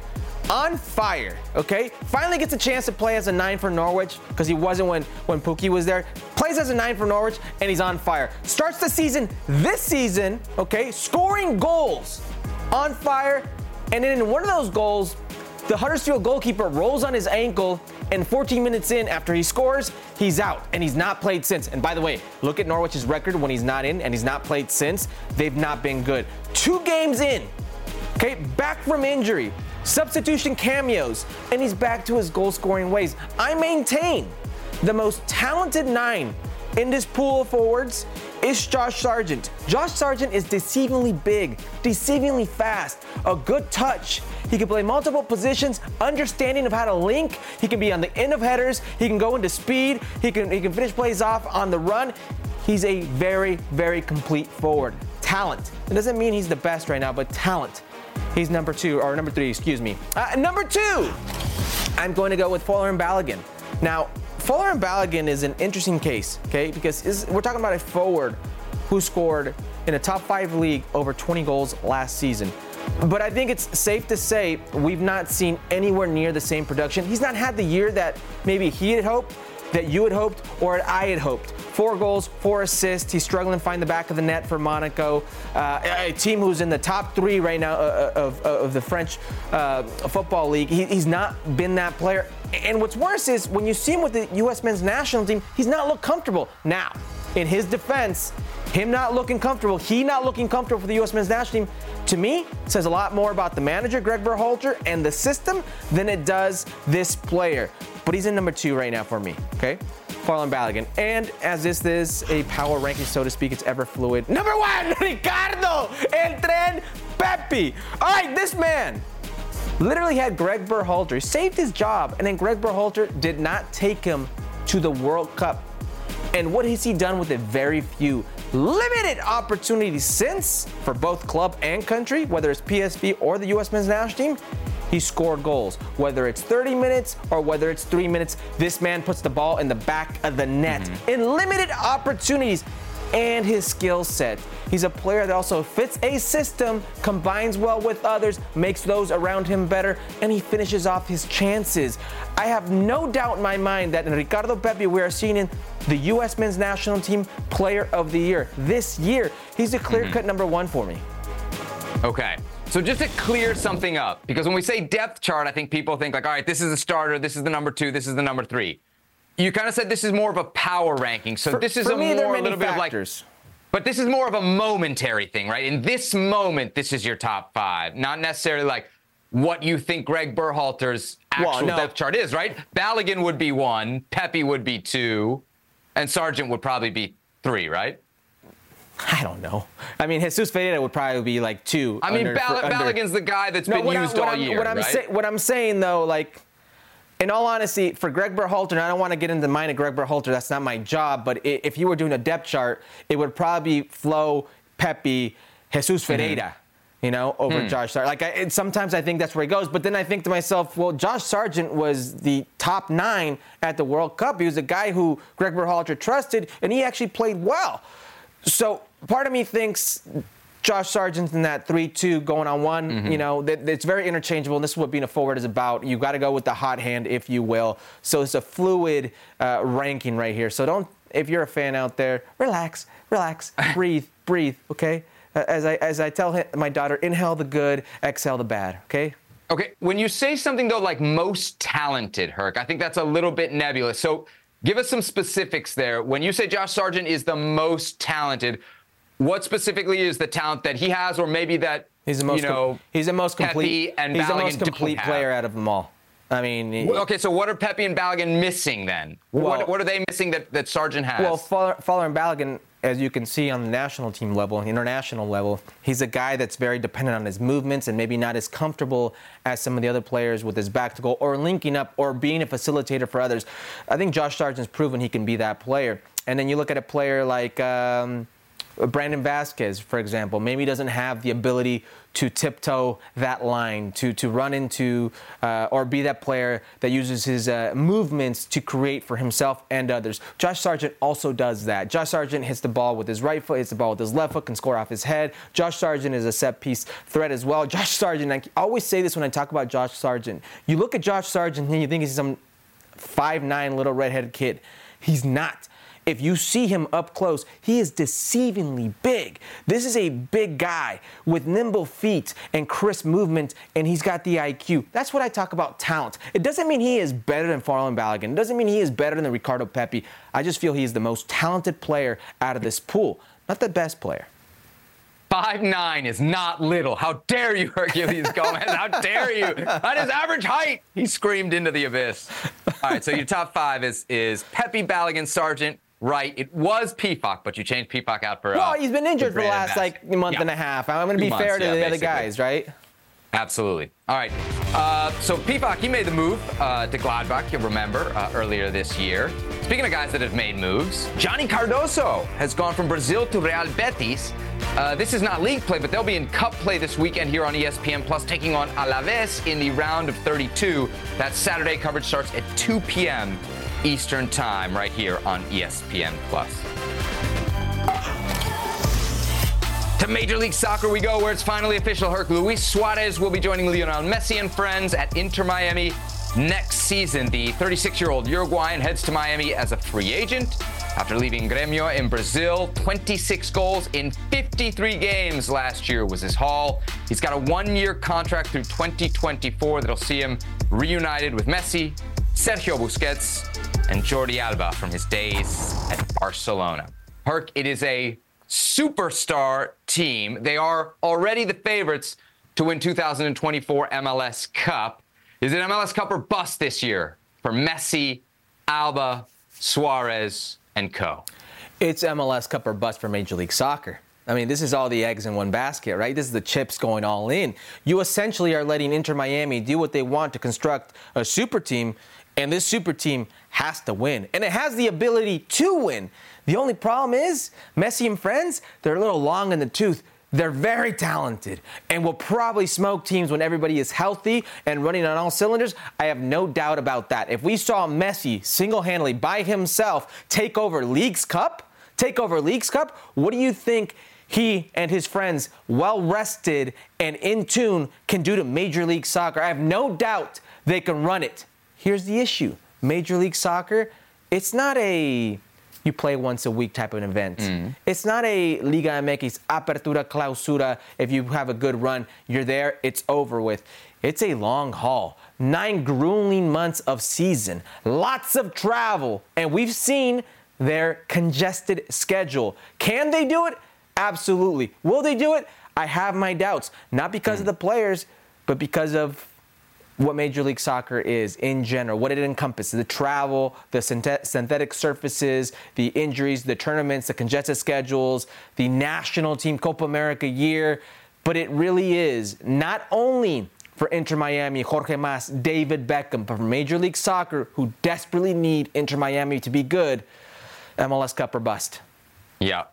On fire, okay? Finally gets a chance to play as a nine for Norwich because he wasn't when, when Pukki was there. Plays as a nine for Norwich and he's on fire. Starts the season this season, okay? Scoring goals on fire. And then in one of those goals, the Huddersfield goalkeeper rolls on his ankle, and 14 minutes in, after he scores, he's out, and he's not played since. And by the way, look at Norwich's record when he's not in and he's not played since. They've not been good. Two games in, okay, back from injury, substitution cameos, and he's back to his goal scoring ways. I maintain the most talented nine in this pool of forwards is Josh Sargent. Josh Sargent is deceivingly big, deceivingly fast, a good touch. He can play multiple positions, understanding of how to link. He can be on the end of headers. He can go into speed. He can he can finish plays off on the run. He's a very very complete forward. Talent. It doesn't mean he's the best right now, but talent. He's number two or number three, excuse me. Uh, number two, I'm going to go with Folarin Balogun. Now, Folarin Balogun is an interesting case, okay, because we're talking about a forward who scored in a top five league over 20 goals last season. But I think it's safe to say we've not seen anywhere near the same production. He's not had the year that maybe he had hoped, that you had hoped, or I had hoped. Four goals, four assists. He's struggling to find the back of the net for Monaco, uh, a team who's in the top three right now uh, uh, of, of the French uh, football league. He, he's not been that player. And what's worse is when you see him with the U.S. men's national team, he's not looked comfortable. Now, in his defense, him not looking comfortable, he not looking comfortable for the U.S. men's national team, to me, says a lot more about the manager, Greg Berhalter, and the system than it does this player. But he's in number two right now for me, okay? Folarin Balogun. And as this is a power ranking, so to speak, it's ever fluid. Number one, Ricardo El Tren Pepi. All right, this man literally had Greg Berhalter, saved his job, and then Greg Berhalter did not take him to the World Cup. And what has he done with it? Very few limited opportunities since for both club and country, whether it's PSV or the U.S. men's national team. He scored goals. Whether it's 30 minutes or whether it's three minutes, this man puts the ball in the back of the net mm-hmm. in limited opportunities and his skill set. He's a player that also fits a system, combines well with others, makes those around him better, and he finishes off his chances. I have no doubt in my mind that in Ricardo Pepi, we are seeing in the U.S. men's national team player of the year this year. He's a clear cut mm-hmm. number one for me. Okay. So just to clear something up, because when we say depth chart, I think people think like, all right, this is the starter, this is the number two, this is the number three. You kind of said this is more of a power ranking. So for, this is a me, more a little factors. bit of like but this is more of a momentary thing, right? In this moment, this is your top five, not necessarily like what you think Greg Berhalter's actual well, no. depth chart is, right? Balogun would be one, Pepi would be two, and Sargent would probably be three, right? I don't know. I mean, Jesus Ferreira would probably be like two. I mean, under, Ball- under... Balogun's the guy that's no, been used I, all year. What I'm, right? say, what I'm saying though, like in all honesty, for Greg Berhalter, and I don't want to get into the mind of Greg Berhalter, that's not my job, but if you were doing a depth chart, it would probably flow Pepi, Jesus mm-hmm. Ferreira. Mm-hmm. You know, over hmm. Josh Sargent. Like, I, sometimes I think that's where he goes. But then I think to myself, well, Josh Sargent was the top nine at the World Cup. He was a guy who Greg Berhalter trusted, and he actually played well. So part of me thinks Josh Sargent in that 3 2 going on one. Mm-hmm. You know, that, it's very interchangeable. And this is what being a forward is about. You've got to go with the hot hand, if you will. So it's a fluid uh, ranking right here. So don't, if you're a fan out there, relax, relax, breathe, breathe, okay? As I, as I tell my daughter, inhale the good, exhale the bad, okay? Okay, when you say something though like most talented, Herc, I think that's a little bit nebulous. So give us some specifics there. When you say Josh Sargent is the most talented, what specifically is the talent that he has, or maybe that he's the most you know com- he's the most complete and he's Balogun the most complete player out of them all. I mean, okay. So what are Pepi and Balogun missing then? Well, what, what, are they missing that, that Sargent has? Well, Fowler, Folarin Balogun as you can see on the national team level, international level, he's a guy that's very dependent on his movements and maybe not as comfortable as some of the other players with his back to goal or linking up or being a facilitator for others. I think Josh Sargent's proven he can be that player. And then you look at a player like. Um, Brandon Vazquez, for example, maybe doesn't have the ability to tiptoe that line, to, to run into uh, or be that player that uses his uh, movements to create for himself and others. Josh Sargent also does that. Josh Sargent hits the ball with his right foot, hits the ball with his left foot, can score off his head. Josh Sargent is a set piece threat as well. Josh Sargent, I always say this when I talk about Josh Sargent. You look at Josh Sargent and you think he's some five-nine little redheaded kid. He's not. If you see him up close, he is deceivingly big. This is a big guy with nimble feet and crisp movement, and he's got the IQ. That's what I talk about talent. It doesn't mean he is better than Folarin Balogun. It doesn't mean he is better than Ricardo Pepi. I just feel he is the most talented player out of this pool, not the best player. Five nine is not little. How dare you, Herculez Gomez? How dare you? That is average height. He screamed into the abyss. All right, so your top five is is Pepi Balogun Sargent, right. It was Pefok, but you changed Pefok out for. Well, uh, he's been injured for the last like month yeah. and a half. I'm going to be months, fair to yeah, the basically. other guys, right? Absolutely. All right. Uh, so Pefok, he made the move uh, to Gladbach, you'll remember, uh, earlier this year. Speaking of guys that have made moves, Johnny Cardoso has gone from Brazil to Real Betis. Uh, this is not league play, but they'll be in cup play this weekend here on ESPN Plus, taking on Alaves in the round of 32. That Saturday coverage starts at 2 p.m. Eastern Time right here on ESPN Plus. To Major League Soccer we go, where it's finally official. Herc Luis Suarez will be joining Lionel Messi and friends at Inter Miami next season. The 36 year old Uruguayan heads to Miami as a free agent after leaving Gremio in Brazil. 26 goals in 53 games last year was his haul. He's got a one year contract through 2024 that'll see him reunited with Messi, Sergio Busquets, and Jordi Alba from his days at Barcelona. Herc, it is a superstar team. They are already the favorites to win 2024 MLS Cup. Is it MLS Cup or bust this year for Messi, Alba, Suarez, and co? It's MLS Cup or bust for Major League Soccer. I mean, this is all the eggs in one basket, right? This is the chips going all in. You essentially are letting Inter Miami do what they want to construct a super team, and this super team has to win. And it has the ability to win. The only problem is, Messi and friends, they're a little long in the tooth. They're very talented and will probably smoke teams when everybody is healthy and running on all cylinders. I have no doubt about that. If we saw Messi single handedly by himself take over Leagues Cup, take over Leagues Cup, what do you think he and his friends, well rested and in tune, can do to Major League Soccer? I have no doubt they can run it. Here's the issue Major League Soccer, it's not a you play once a week type of event. Mm. It's not a Liga MX apertura clausura. If you have a good run, you're there, it's over with. It's a long haul. Nine grueling months of season, lots of travel, and we've seen their congested schedule. Can they do it? Absolutely. Will they do it? I have my doubts. Not because mm. of the players, but because of what Major League Soccer is in general, what it encompasses the travel, the synthetic surfaces, the injuries, the tournaments, the congested schedules, the national team Copa America year. But it really is not only for Inter Miami, Jorge Mas, David Beckham, but for Major League Soccer, who desperately need Inter Miami to be good, MLS Cup or bust. Yeah,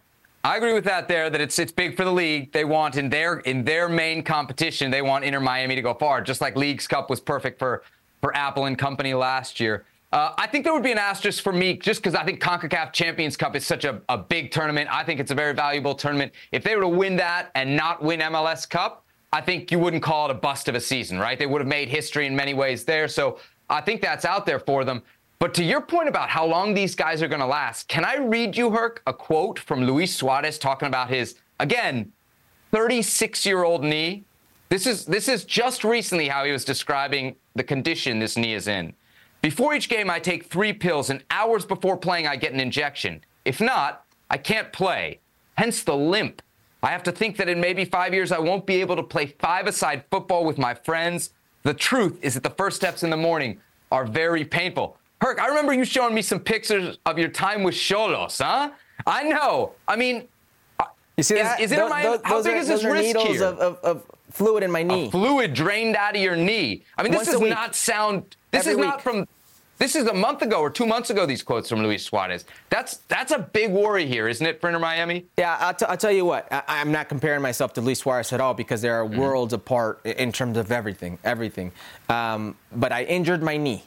I agree with that there that it's it's big for the league. They want in their in their main competition, they want Inter Miami to go far, just like Leagues Cup was perfect for for Apple and company last year. Uh, I think there would be an asterisk for me just because I think CONCACAF Champions Cup is such a, a big tournament. I think it's a very valuable tournament. If they were to win that and not win MLS Cup, I think you wouldn't call it a bust of a season, right? They would have made history in many ways there. So I think that's out there for them. But to your point about how long these guys are going to last, can I read you, Herc, a quote from Luis Suarez talking about his, again, 36 year old knee? This is, this is just recently how he was describing the condition this knee is in. Before each game, I take three pills, and hours before playing, I get an injection. If not, I can't play. Hence the limp. I have to think that in maybe five years, I won't be able to play five aside football with my friends. The truth is that the first steps in the morning are very painful. Herc, I remember you showing me some pictures of your time with Xolos, huh? I know. I mean, you see is, that? is it those, my, how big are, is this risk needles here? Of, of, of, fluid in my knee. A fluid drained out of your knee. I mean, this Once does not sound. This Every is week. not from. This is a month ago or two months ago. These quotes from Luis Suarez. That's that's a big worry here, isn't it, for Inter Miami? Yeah, I'll, t- I'll tell you what. I- am not comparing myself to Luis Suarez at all because there are Mm-hmm. worlds apart in terms of everything, everything. Um, but I injured my knee.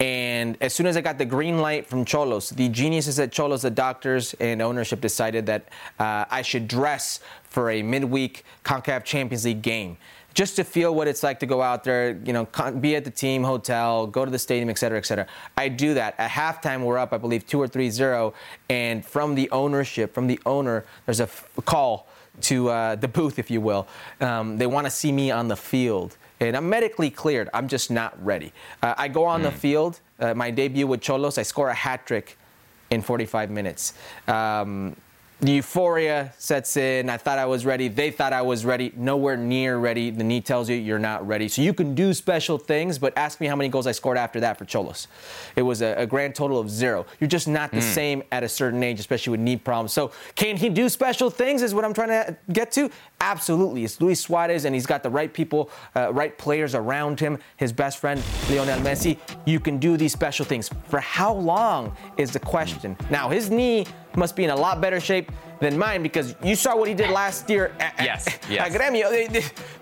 And as soon as I got the green light from Xolos, the geniuses at Xolos, the doctors and ownership decided that uh, I should dress for a midweek CONCACAF Champions League game just to feel what it's like to go out there, you know, be at the team hotel, go to the stadium, et cetera, et cetera. I do that. At halftime, we're up, I believe, 2 or 3 0. And from the ownership, from the owner, there's a f- call to uh, the booth, if you will. Um, they want to see me on the field. And I'm medically cleared. I'm just not ready. Uh, I go on mm. the field, uh, my debut with Xolos, I score a hat trick in 45 minutes. Um, the euphoria sets in. I thought I was ready. They thought I was ready. Nowhere near ready. The knee tells you you're not ready. So you can do special things, but ask me how many goals I scored after that for Xolos. It was a, a grand total of zero. You're just not the mm. same at a certain age, especially with knee problems. So can he do special things? Is what I'm trying to get to. Absolutely. It's Luis Suarez, and he's got the right people, uh, right players around him. His best friend Lionel Messi. You can do these special things. For how long is the question? Now his knee must be in a lot better shape than mine because you saw what he did last year at, yes, yes. at Gremio.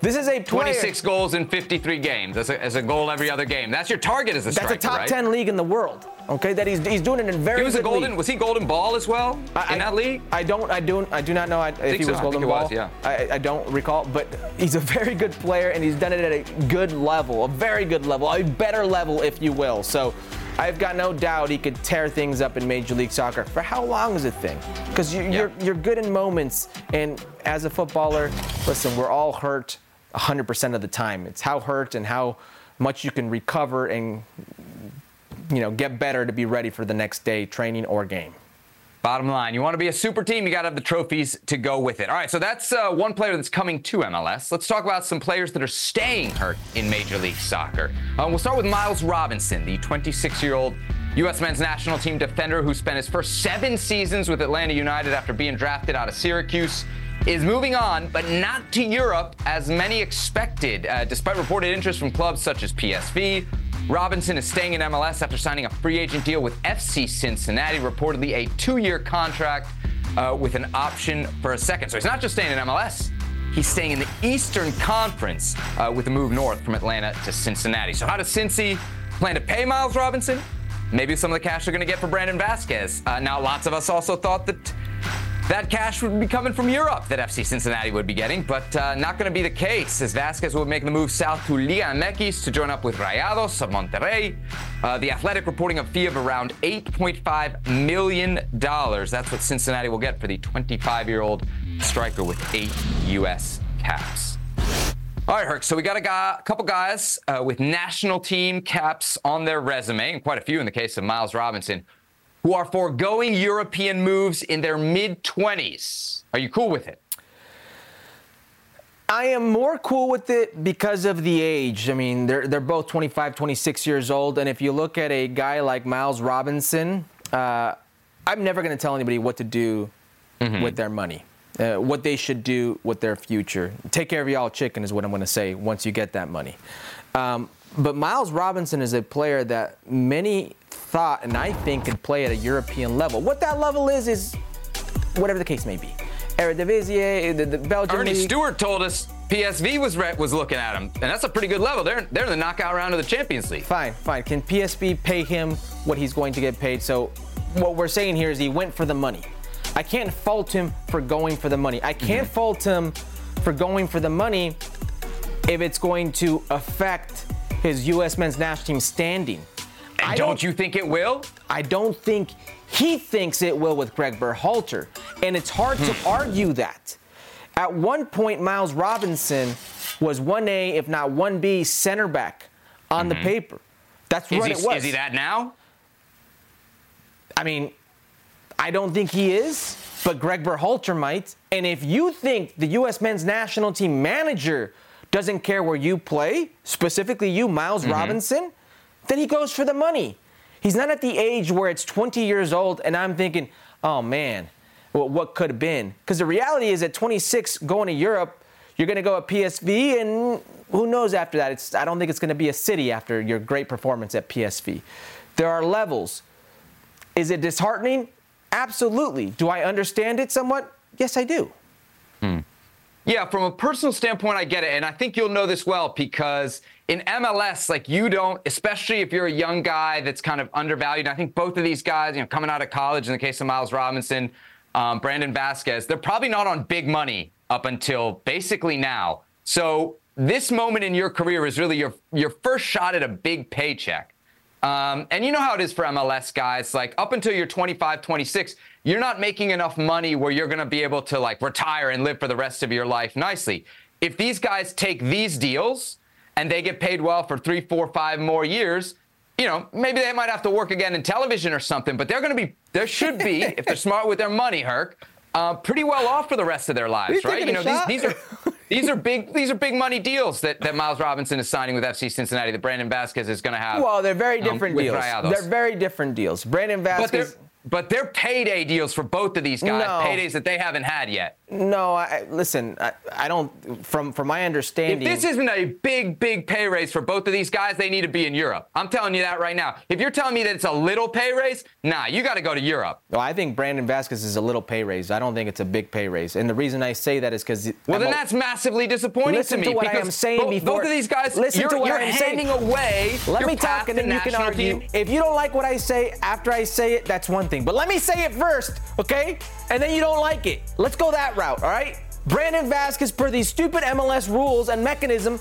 This is a player. 26 goals in 53 games. That's a, that's a goal every other game. That's your target as a striker, That's a top right? 10 league in the world. Okay, that he's, he's doing it in very he was a golden. league. Was he golden ball as well I, in that league? I don't. I do. I do not know if he so. was golden he ball. Was, yeah. I, I don't recall, but he's a very good player and he's done it at a good level, a very good level, a better level, if you will. So. I've got no doubt he could tear things up in Major League Soccer. For how long is it thing? Because you, are Yeah. you're, you're good in moments, and as a footballer, listen, we're all hurt 100% of the time. It's how hurt and how much you can recover and you know get better to be ready for the next day, training or game. Bottom line, you want to be a super team, you got to have the trophies to go with it. All right, so that's uh, one player that's coming to MLS. Let's talk about some players that are staying hurt in Major League Soccer. Uh, we'll start with Miles Robinson, the 26 year old U.S. men's national team defender who spent his first seven seasons with Atlanta United after being drafted out of Syracuse. Is moving on, but not to Europe as many expected, uh, despite reported interest from clubs such as PSV, Robinson is staying in MLS after signing a free agent deal with FC Cincinnati, reportedly a two year contract uh, with an option for a second. So he's not just staying in MLS, he's staying in the Eastern Conference uh, with a move north from Atlanta to Cincinnati. So, how does Cincy plan to pay Miles Robinson? Maybe some of the cash they're going to get for Brandon Vazquez. Uh, now, lots of us also thought that that cash would be coming from Europe that FC Cincinnati would be getting, but uh, not going to be the case as Vazquez would make the move south to Liga MX to join up with Rayados of Monterrey. Uh, the Athletic reporting a fee of around $8.5 million. That's what Cincinnati will get for the 25 year old striker with eight U.S. caps. All right, Herc. So we got a, guy, a couple guys uh, with national team caps on their resume, and quite a few in the case of Miles Robinson, who are foregoing European moves in their mid 20s. Are you cool with it? I am more cool with it because of the age. I mean, they're, they're both 25, 26 years old. And if you look at a guy like Miles Robinson, uh, I'm never going to tell anybody what to do mm-hmm. with their money, uh, what they should do with their future. Take care of y'all chicken is what I'm going to say once you get that money. Um, but Miles Robinson is a player that many thought and I think could play at a European level. What that level is, is whatever the case may be. Eredivisie, the, the Belgian Earnie League. Stewart told us PSV was re- was looking at him, and that's a pretty good level. They're they're in the knockout round of the Champions League. Fine, fine. Can PSV pay him what he's going to get paid? So what we're saying here is he went for the money. I can't fault him for going for the money. I can't mm-hmm. fault him for going for the money if it's going to affect his U.S. men's national team standing. And don't, don't, you think it will? I don't think he thinks it will with Greg Berhalter. And it's hard to Hmm. argue that. At one point, Miles Robinson was 1A, if not 1B, center back on mm-hmm. the paper. That's is what he, it was. Is he that now? I mean, I don't think he is, but Greg Berhalter might. And if you think the U.S. men's national team manager doesn't care where you play, specifically you, Miles mm-hmm. Robinson, then he goes for the money. He's not at the age where it's 20 years old and I'm thinking, oh man, what could have been. Because the reality is at 26, going to Europe, you're going to go at PSV, and who knows after that? It's, I don't think it's going to be a city after your great performance at PSV. There are levels. Is it disheartening? Absolutely. Do I understand it somewhat? Yes, I do. Hmm. Yeah, from a personal standpoint, I get it. And I think you'll know this well because in MLS, like you don't, especially if you're a young guy that's kind of undervalued. I think both of these guys, you know, coming out of college, in the case of Miles Robinson, um, Brandon Vazquez, they're probably not on big money up until basically now. So this moment in your career is really your your first shot at a big paycheck. Um, and you know how it is for MLS guys. Like up until you're 25, 26, you're not making enough money where you're going to be able to like retire and live for the rest of your life nicely. If these guys take these deals and they get paid well for three, four, five more years, you know, maybe they might have to work again in television or something, but they're going to be, there should be, if they're smart with their money, Herc, uh, pretty well off for the rest of their lives, right? You know, these, these, are these are big these are big money deals that, that Miles Robinson is signing with FC Cincinnati. That Brandon Vazquez is going to have. Well, they're very um, different um, deals. They're very different deals. Brandon Vazquez but they're payday deals for both of these guys, no. paydays that they haven't had yet. No, I, listen, I, I, don't. From from my understanding, if this isn't a big big pay raise for both of these guys, they need to be in Europe. I'm telling you that right now. If you're telling me that it's a little pay raise, nah, you got to go to Europe. Well, I think Brandon Vazquez is a little pay raise. I don't think it's a big pay raise, and the reason I say that is because well, I'm then a, that's massively disappointing listen to me. To what I am saying bo- before, both of these guys, listen you're, to what you're I'm handing saying. away. Let me talk, and then you can argue. Team. If you don't like what I say after I say it, that's one thing. But let me say it first, okay? And then you don't like it. Let's go that route, all right? Brandon Vazquez, per these stupid MLS rules and mechanism,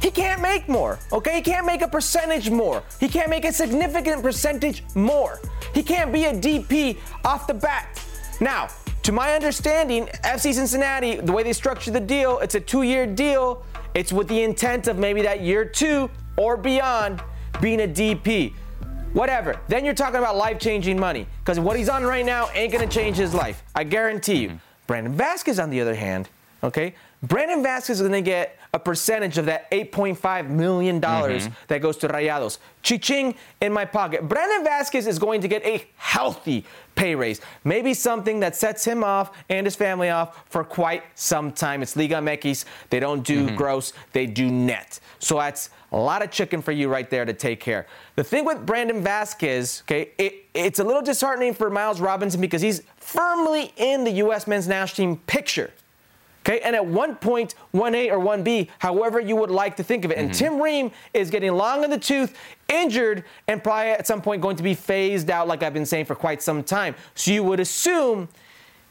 he can't make more, okay? He can't make a percentage more. He can't make a significant percentage more. He can't be a DP off the bat. Now, to my understanding, FC Cincinnati, the way they structure the deal, it's a two year deal. It's with the intent of maybe that year two or beyond being a DP. Whatever. Then you're talking about life changing money. Because what he's on right now ain't going to change his life. I guarantee you. Brandon Vazquez, on the other hand, okay, Brandon Vazquez is going to get a percentage of that $8.5 million mm-hmm. that goes to Rayados. Chiching in my pocket. Brandon Vazquez is going to get a healthy pay raise. Maybe something that sets him off and his family off for quite some time. It's Liga MX. They don't do mm-hmm. gross, they do net. So that's a lot of chicken for you right there to take care. The thing with Brandon Vazquez, okay, it, it's a little disheartening for Miles Robinson because he's firmly in the U.S. men's national team picture. Okay, and at one point, 1A or 1B, however you would like to think of it. And mm-hmm. Tim Ream is getting long in the tooth, injured, and probably at some point going to be phased out, like I've been saying for quite some time. So you would assume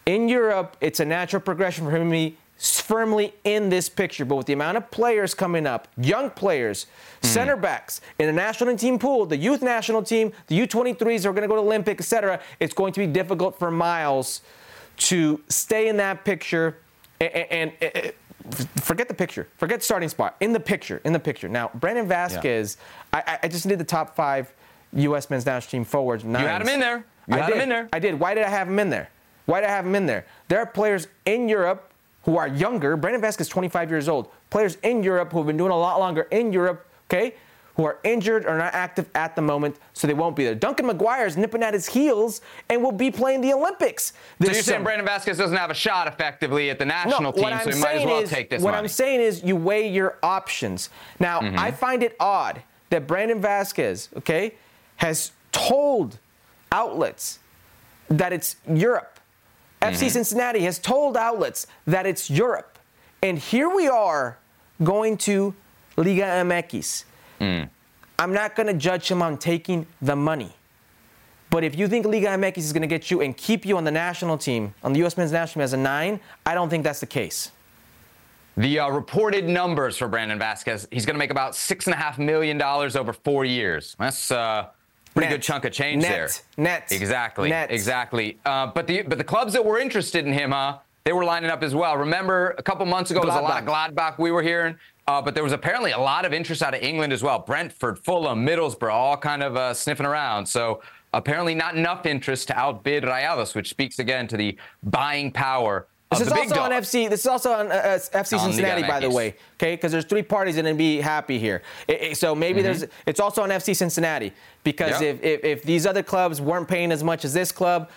in Europe, it's a natural progression for him to be firmly in this picture. But with the amount of players coming up, young players, mm. center backs in the national team pool, the youth national team, the U23s are going to go to Olympic, etc. It's going to be difficult for Miles to stay in that picture and, and, and forget the picture, forget starting spot in the picture, in the picture. Now, Brandon Vazquez, yeah. I, I, just need the top five U.S. men's national team forwards. Nines. You had him in there. You I had did. him in there. I did. Why did I have him in there? Why did I have him in there? There are players in Europe who are younger. Brandon Vazquez is 25 years old. Players in Europe who have been doing a lot longer in Europe, okay, who are injured or not active at the moment, so they won't be there. Duncan McGuire is nipping at his heels and will be playing the Olympics. so you're saying Brandon Vazquez doesn't have a shot effectively at the national no, team, so he might as well is, take this What money. I'm saying is you weigh your options. Now, mm-hmm. I find it odd that Brandon Vazquez, okay, has told outlets that it's Europe FC mm-hmm. Cincinnati has told outlets that it's Europe. And here we are going to Liga MX. Mm. I'm not going to judge him on taking the money. But if you think Liga MX is going to get you and keep you on the national team, on the U.S. men's national team as a nine, I don't think that's the case. The uh, reported numbers for Brandon Vazquez, he's going to make about $6.5 million over four years. That's uh, pretty Net. good chunk of change Net. there. Net. Exactly. Net. Exactly. Uh, but the but the clubs that were interested in him, huh? They were lining up as well. Remember, a couple months ago, Gladbach. there was a lot of Gladbach we were hearing, uh, but there was apparently a lot of interest out of England as well. Brentford, Fulham, Middlesbrough, all kind of uh, sniffing around. So apparently, not enough interest to outbid Rayados, which speaks again to the buying power this is also on FC. This is also on uh, uh FC Cincinnati, by the way. Okay, because there's three parties that can be happy here. It, it, so maybe mm-hmm. there's. It's also on FC Cincinnati because if, if, if these other clubs weren't paying as much as this club,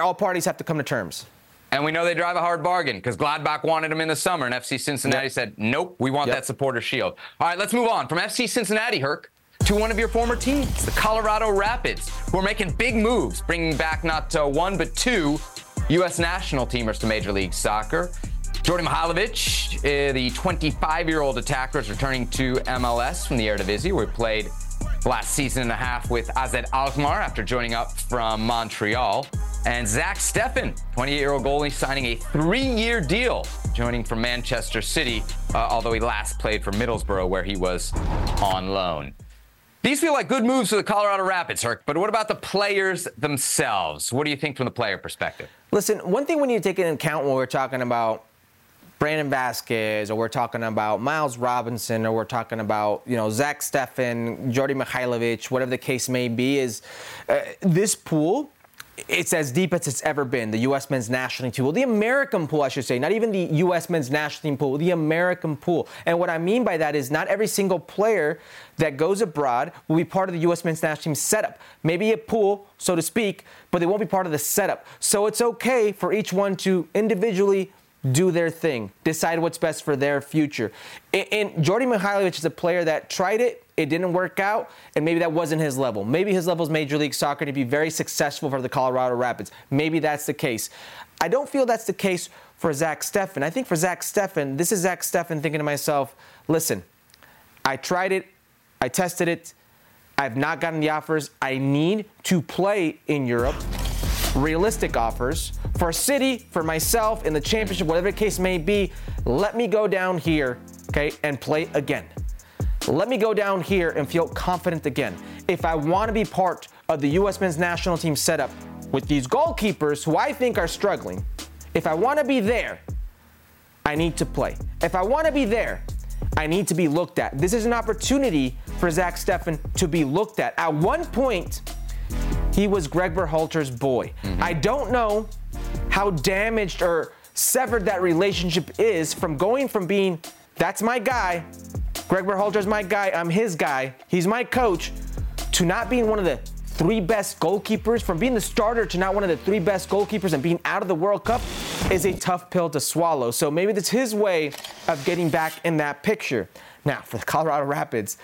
all parties have to come to terms. And we know they drive a hard bargain because Gladbach wanted him in the summer, and FC Cincinnati yep. said, nope, we want yep. that supporter shield. All right, let's move on from FC Cincinnati, Herc, to one of your former teams, the Colorado Rapids, who are making big moves, bringing back not uh, one, but two U.S. national teamers to Major League Soccer. Djordje Mihailovic, uh, the 25 year old attacker, is returning to MLS from the Eredivisie, where he played last season and a half with AZ Alkmaar after joining up from Montreal. And Zach Steffen, 28 year old goalie, signing a three year deal, joining from Manchester City, uh, although he last played for Middlesbrough, where he was on loan. These feel like good moves for the Colorado Rapids, Herc, but what about the players themselves? What do you think from the player perspective? Listen, one thing we need to take into account when we're talking about Brandon Vazquez, or we're talking about Miles Robinson, or we're talking about you know Zach Steffen, Djordje Mihailovic, whatever the case may be, is uh, this pool. It's as deep as it's ever been. The U.S. men's national team pool, the American pool, I should say, not even the U.S. men's national team pool, the American pool. And what I mean by that is not every single player that goes abroad will be part of the U.S. men's national team setup. Maybe a pool, so to speak, but they won't be part of the setup. So it's okay for each one to individually do their thing, decide what's best for their future. And, and Djordje Mihailovic is a player that tried it, it didn't work out, and maybe that wasn't his level. Maybe his level is Major League Soccer to be very successful for the Colorado Rapids. Maybe that's the case. I don't feel that's the case for Zach Steffen. I think for Zach Steffen, this is Zach Steffen thinking to myself, listen, I tried it, I tested it, I've not gotten the offers. I need to play in Europe realistic offers for a city, for myself, in the championship, whatever the case may be. Let me go down here, okay, and play again. Let me go down here and feel confident again. If I want to be part of the U.S. men's national team setup with these goalkeepers who I think are struggling, if I want to be there, I need to play. If I want to be there, I need to be looked at. This is an opportunity for Zach Steffen to be looked at. At one point, he was Greg Berhalter's boy. Mm-hmm. I don't know how damaged or severed that relationship is from going from being, that's my guy, Greg Berhalter's my guy, I'm his guy, he's my coach, to not being one of the three best goalkeepers, from being the starter to not one of the three best goalkeepers and being out of the World Cup is a tough pill to swallow. So maybe that's his way of getting back in that picture. Now, for the Colorado Rapids,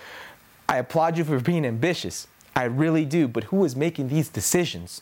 I applaud you for being ambitious. I really do. But who is making these decisions?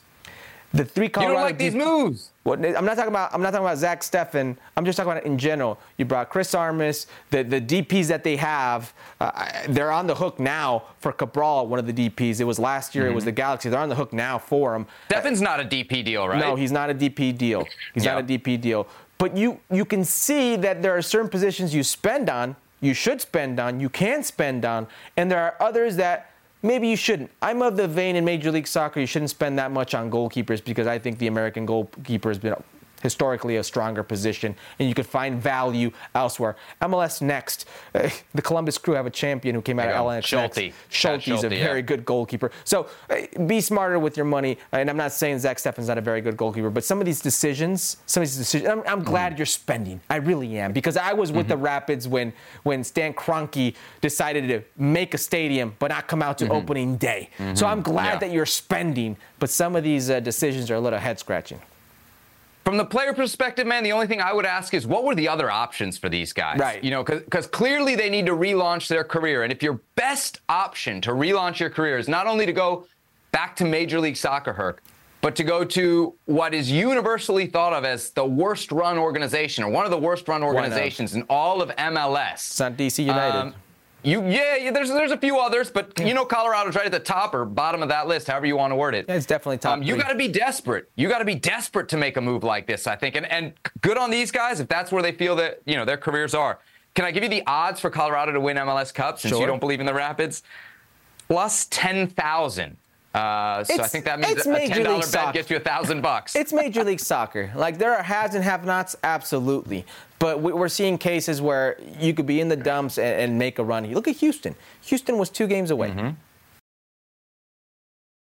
The three Colorado. You don't like these moves. What, I'm not talking about. I'm not talking about Zach Steffen. I'm just talking about it in general. You brought Chris Armas. The the DPS that they have, uh, they're on the hook now for Cabral, one of the DPS. It was last year. Mm-hmm. It was mm-hmm. the Galaxy. They're on the hook now for him. Steffen's not a DP deal, right? No, he's not a DP deal. He's not a DP deal. But you you can see that there are certain positions you spend on, you should spend on, you can spend on, and there are others that maybe you shouldn't. I'm of the vein in Major League Soccer, you shouldn't spend that much on goalkeepers because I think the American goalkeeper has been historically a stronger position, and you could find value elsewhere. MLS Next, uh, the Columbus Crew have a champion who came out of MLS Schulte. Schulte's a very yeah. good goalkeeper. So uh, be smarter with your money. And I'm not saying Zach Steffen's not a very good goalkeeper, but some of these decisions, some of these decisions, I'm, I'm glad mm. you're spending. I really am because I was with mm-hmm. the Rapids when when Stan Kroenke decided to make a stadium but not come out to mm-hmm. opening day. Mm-hmm. So I'm glad yeah. that you're spending, but some of these uh, decisions are a little head scratching. From the player perspective, man, the only thing I would ask is what were the other options for these guys? Right. You know, because clearly they need to relaunch their career. And if your best option to relaunch your career is not only to go back to Major League Soccer, Herc, but to go to what is universally thought of as the worst run organization or one of the worst run organizations in all of MLS. It's not DC United. Um, you yeah, yeah, there's there's a few others, but you know Colorado's right at the top or bottom of that list, however you want to word it. Yeah, it's definitely top. Um, you got to be desperate. You got to be desperate to make a move like this, I think. And and good on these guys if that's where they feel that you know their careers are. Can I give you the odds for Colorado to win MLS Cup since sure. you don't believe in the Rapids? Plus ten thousand. Uh, so it's, I think that means a ten dollar bet gets you a thousand bucks. It's Major League Soccer. Like there are haves and have-nots, absolutely. But we're seeing cases where you could be in the dumps and, make a run. Look at Houston. Houston was two games away. Mm-hmm.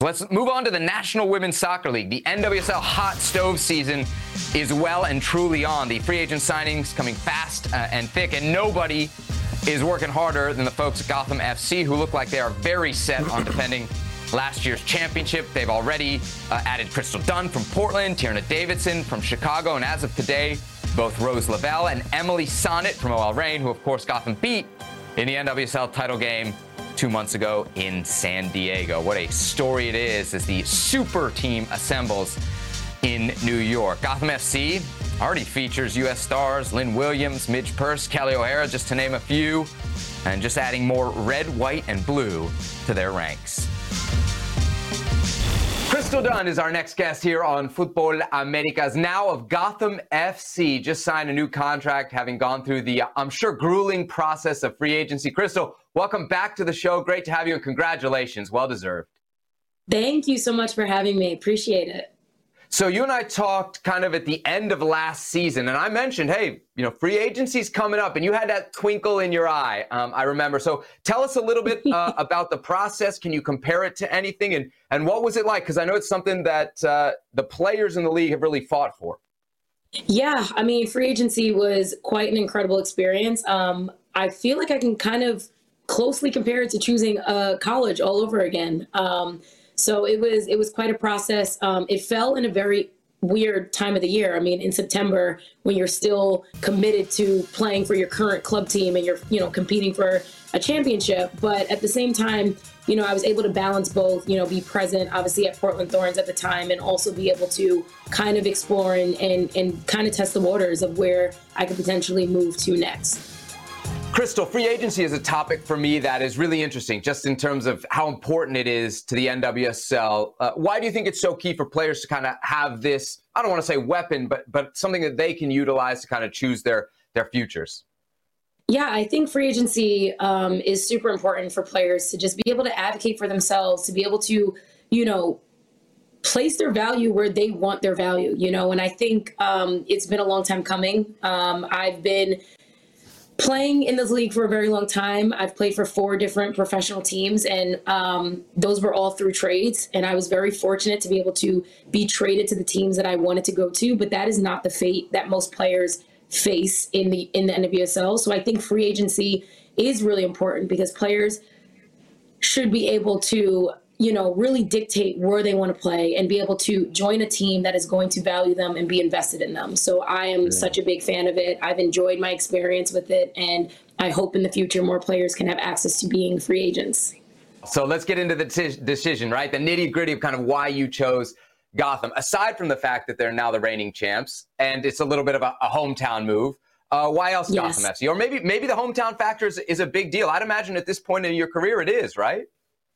Let's move on to the National Women's Soccer League. The NWSL hot stove season is well and truly on. The free agent signings coming fast uh, and thick, and nobody is working harder than the folks at Gotham FC, who look like they are very set on defending last year's championship. They've already uh, added Crystal Dunn from Portland, Tierna Davidson from Chicago, and as of today, both Rose Lavelle and Emily Sonnett from OL Reign, who of course Gotham beat in the NWSL title game two months ago in San Diego. What a story it is as the super team assembles in New York. Gotham FC already features U.S. stars Lynn Williams, Midge Purce, Kelly O'Hara, just to name a few, and just adding more red, white, and blue to their ranks. Crystal Dunn is our next guest here on Futbol Americas. Now of Gotham FC, just signed a new contract, having gone through the, uh, I'm sure, grueling process of free agency. Crystal, welcome back to the show. Great to have you, and congratulations. Well deserved. Thank you so much for having me. Appreciate it. So you and I talked kind of at the end of last season, and I mentioned, hey, you know, free agency's coming up, and you had that twinkle in your eye. Um, I remember. So tell us a little bit uh, about the process. Can you compare it to anything, and and what was it like? Because I know it's something that uh, the players in the league have really fought for. Yeah, I mean, free agency was quite an incredible experience. Um, I feel like I can kind of closely compare it to choosing a college all over again. Um, so it was it was quite a process. Um, it fell in a very weird time of the year. I mean, in September when you're still committed to playing for your current club team and you're you know competing for a championship, but at the same time, you know, I was able to balance both. You know, be present obviously at Portland Thorns at the time, and also be able to kind of explore and and, and kind of test the waters of where I could potentially move to next. Crystal, free agency is a topic for me that is really interesting, just in terms of how important it is to the NWSL. Uh, why do you think it's so key for players to kind of have this? I don't want to say weapon, but but something that they can utilize to kind of choose their their futures. Yeah, I think free agency um, is super important for players to just be able to advocate for themselves, to be able to, you know, place their value where they want their value, you know. And I think um, it's been a long time coming. Um, I've been playing in this league for a very long time. I've played for four different professional teams, and um, those were all through trades. And I was very fortunate to be able to be traded to the teams that I wanted to go to. But that is not the fate that most players face in the in the NWSL. So I think free agency is really important because players should be able to you know, really dictate where they want to play and be able to join a team that is going to value them and be invested in them. So I am yeah. such a big fan of it. I've enjoyed my experience with it, and I hope in the future more players can have access to being free agents. So let's get into the t- decision, right? The nitty gritty of kind of why you chose Gotham. Aside from the fact that they're now the reigning champs, and it's a little bit of a, a hometown move. Uh, why else yes. Gotham FC? Or maybe maybe the hometown factor is, is a big deal. I'd imagine at this point in your career it is, right?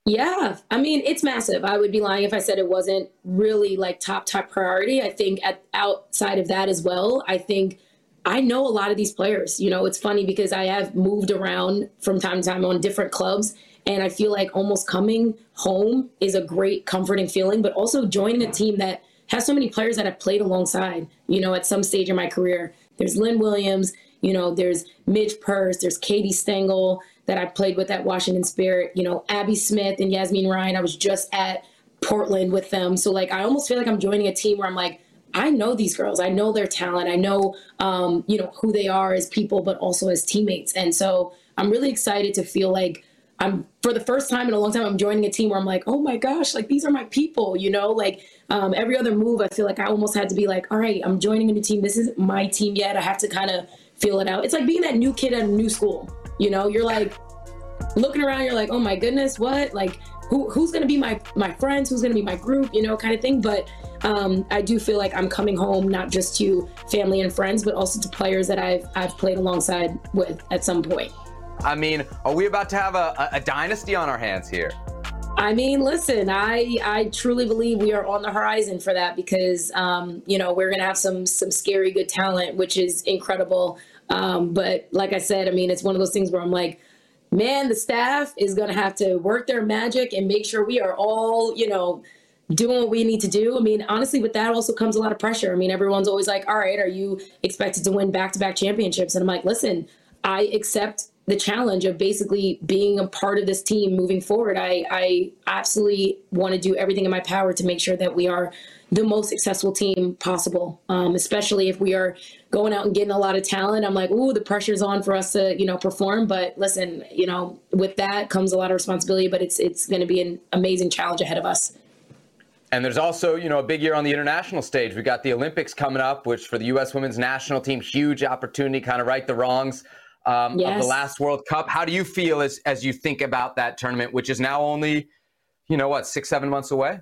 Yeah, I mean it's massive. I would be lying if I said it wasn't really like top top priority. I think at outside of that as well, I think I know a lot of these players. You know, it's funny because I have moved around from time to time on different clubs and I feel like almost coming home is a great comforting feeling, but also joining a team that has so many players that I've played alongside, you know, at some stage in my career. There's Lynn Williams, you know, there's Midge Purce, there's Katie Stengel, that I played with at Washington Spirit. You know, Abby Smith and Yazmeen Ryan. I was just at Portland with them. So like, I almost feel like I'm joining a team where I'm like, I know these girls. I know their talent. I know, um, you know, who they are as people, but also as teammates. And so I'm really excited to feel like I'm for the first time in a long time, I'm joining a team where I'm like, oh my gosh, like these are my people, you know, like um, every other move, I feel like I almost had to be like, all right, I'm joining a new team. This isn't my team yet. I have to kind of feel it out. It's like being that new kid at a new school, you know, you're like looking around, you're like, oh my goodness, what? Like, who, who's going to be my, my friends? Who's going to be my group, you know, kind of thing. But um, I do feel like I'm coming home, not just to family and friends, but also to players that I've, I've played alongside with at some point. I mean, are we about to have a, a, dynasty on our hands here? I mean, listen, I I truly believe we are on the horizon for that because um, you know we're gonna have some some scary good talent, which is incredible. Um, but like I said, I mean, it's one of those things where I'm like, man, the staff is gonna have to work their magic and make sure we are all, you know, doing what we need to do. I mean, honestly, with that also comes a lot of pressure. I mean, everyone's always like, all right, are you expected to win back to back championships? And I'm like, listen, I accept the challenge of basically being a part of this team moving forward. I, I absolutely want to do everything in my power to make sure that we are the most successful team possible, um, especially if we are going out and getting a lot of talent. I'm like, ooh, the pressure's on for us to, you know, perform. But listen, you know, with that comes a lot of responsibility, but it's it's going to be an amazing challenge ahead of us. And there's also, you know, a big year on the international stage. We got the Olympics coming up, which for the U.S. women's national team, huge opportunity, kind of right the wrongs um, yes. of the last World Cup. How do you feel as as you think about that tournament, which is now only, you know, what six seven months away?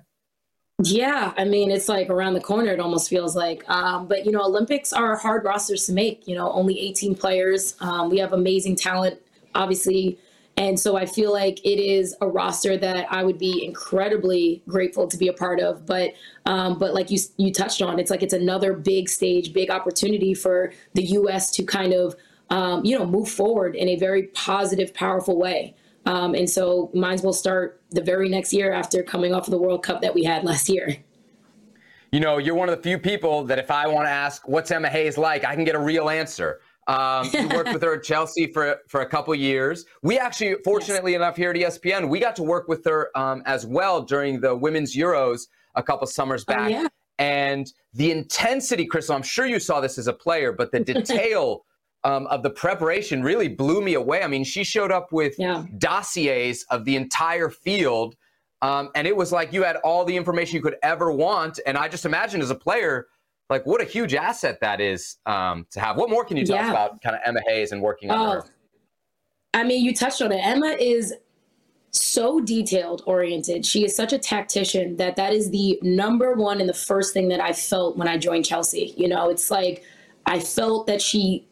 Yeah, I mean it's like around the corner. It almost feels like, um, but you know, Olympics are hard rosters to make. You know, only 18 players. Um, we have amazing talent, obviously, and so I feel like it is a roster that I would be incredibly grateful to be a part of. But um, but like you you touched on, it's like it's another big stage, big opportunity for the U.S. to kind of um, you know, move forward in a very positive, powerful way. Um, and so mines will start the very next year after coming off of the World Cup that we had last year. You know, you're one of the few people that if I want to ask what's Emma Hayes like, I can get a real answer. Um, you worked with her at Chelsea for for a couple years. We actually, fortunately yes. enough, here at ESPN, we got to work with her um, as well during the Women's Euros a couple summers oh, back. Oh, yeah. And the intensity, Crystal, I'm sure you saw this as a player, but the detail um, of the preparation really blew me away. I mean, she showed up with yeah. dossiers of the entire field, um, and it was like you had all the information you could ever want. And I just imagine as a player, like what a huge asset that is um, to have. What more can you tell yeah. us about kind of Emma Hayes and working on her? I mean, you touched on it. Emma is so detailed oriented. She is such a tactician that that is the number one and the first thing that I felt when I joined Chelsea. You know, it's like I felt that she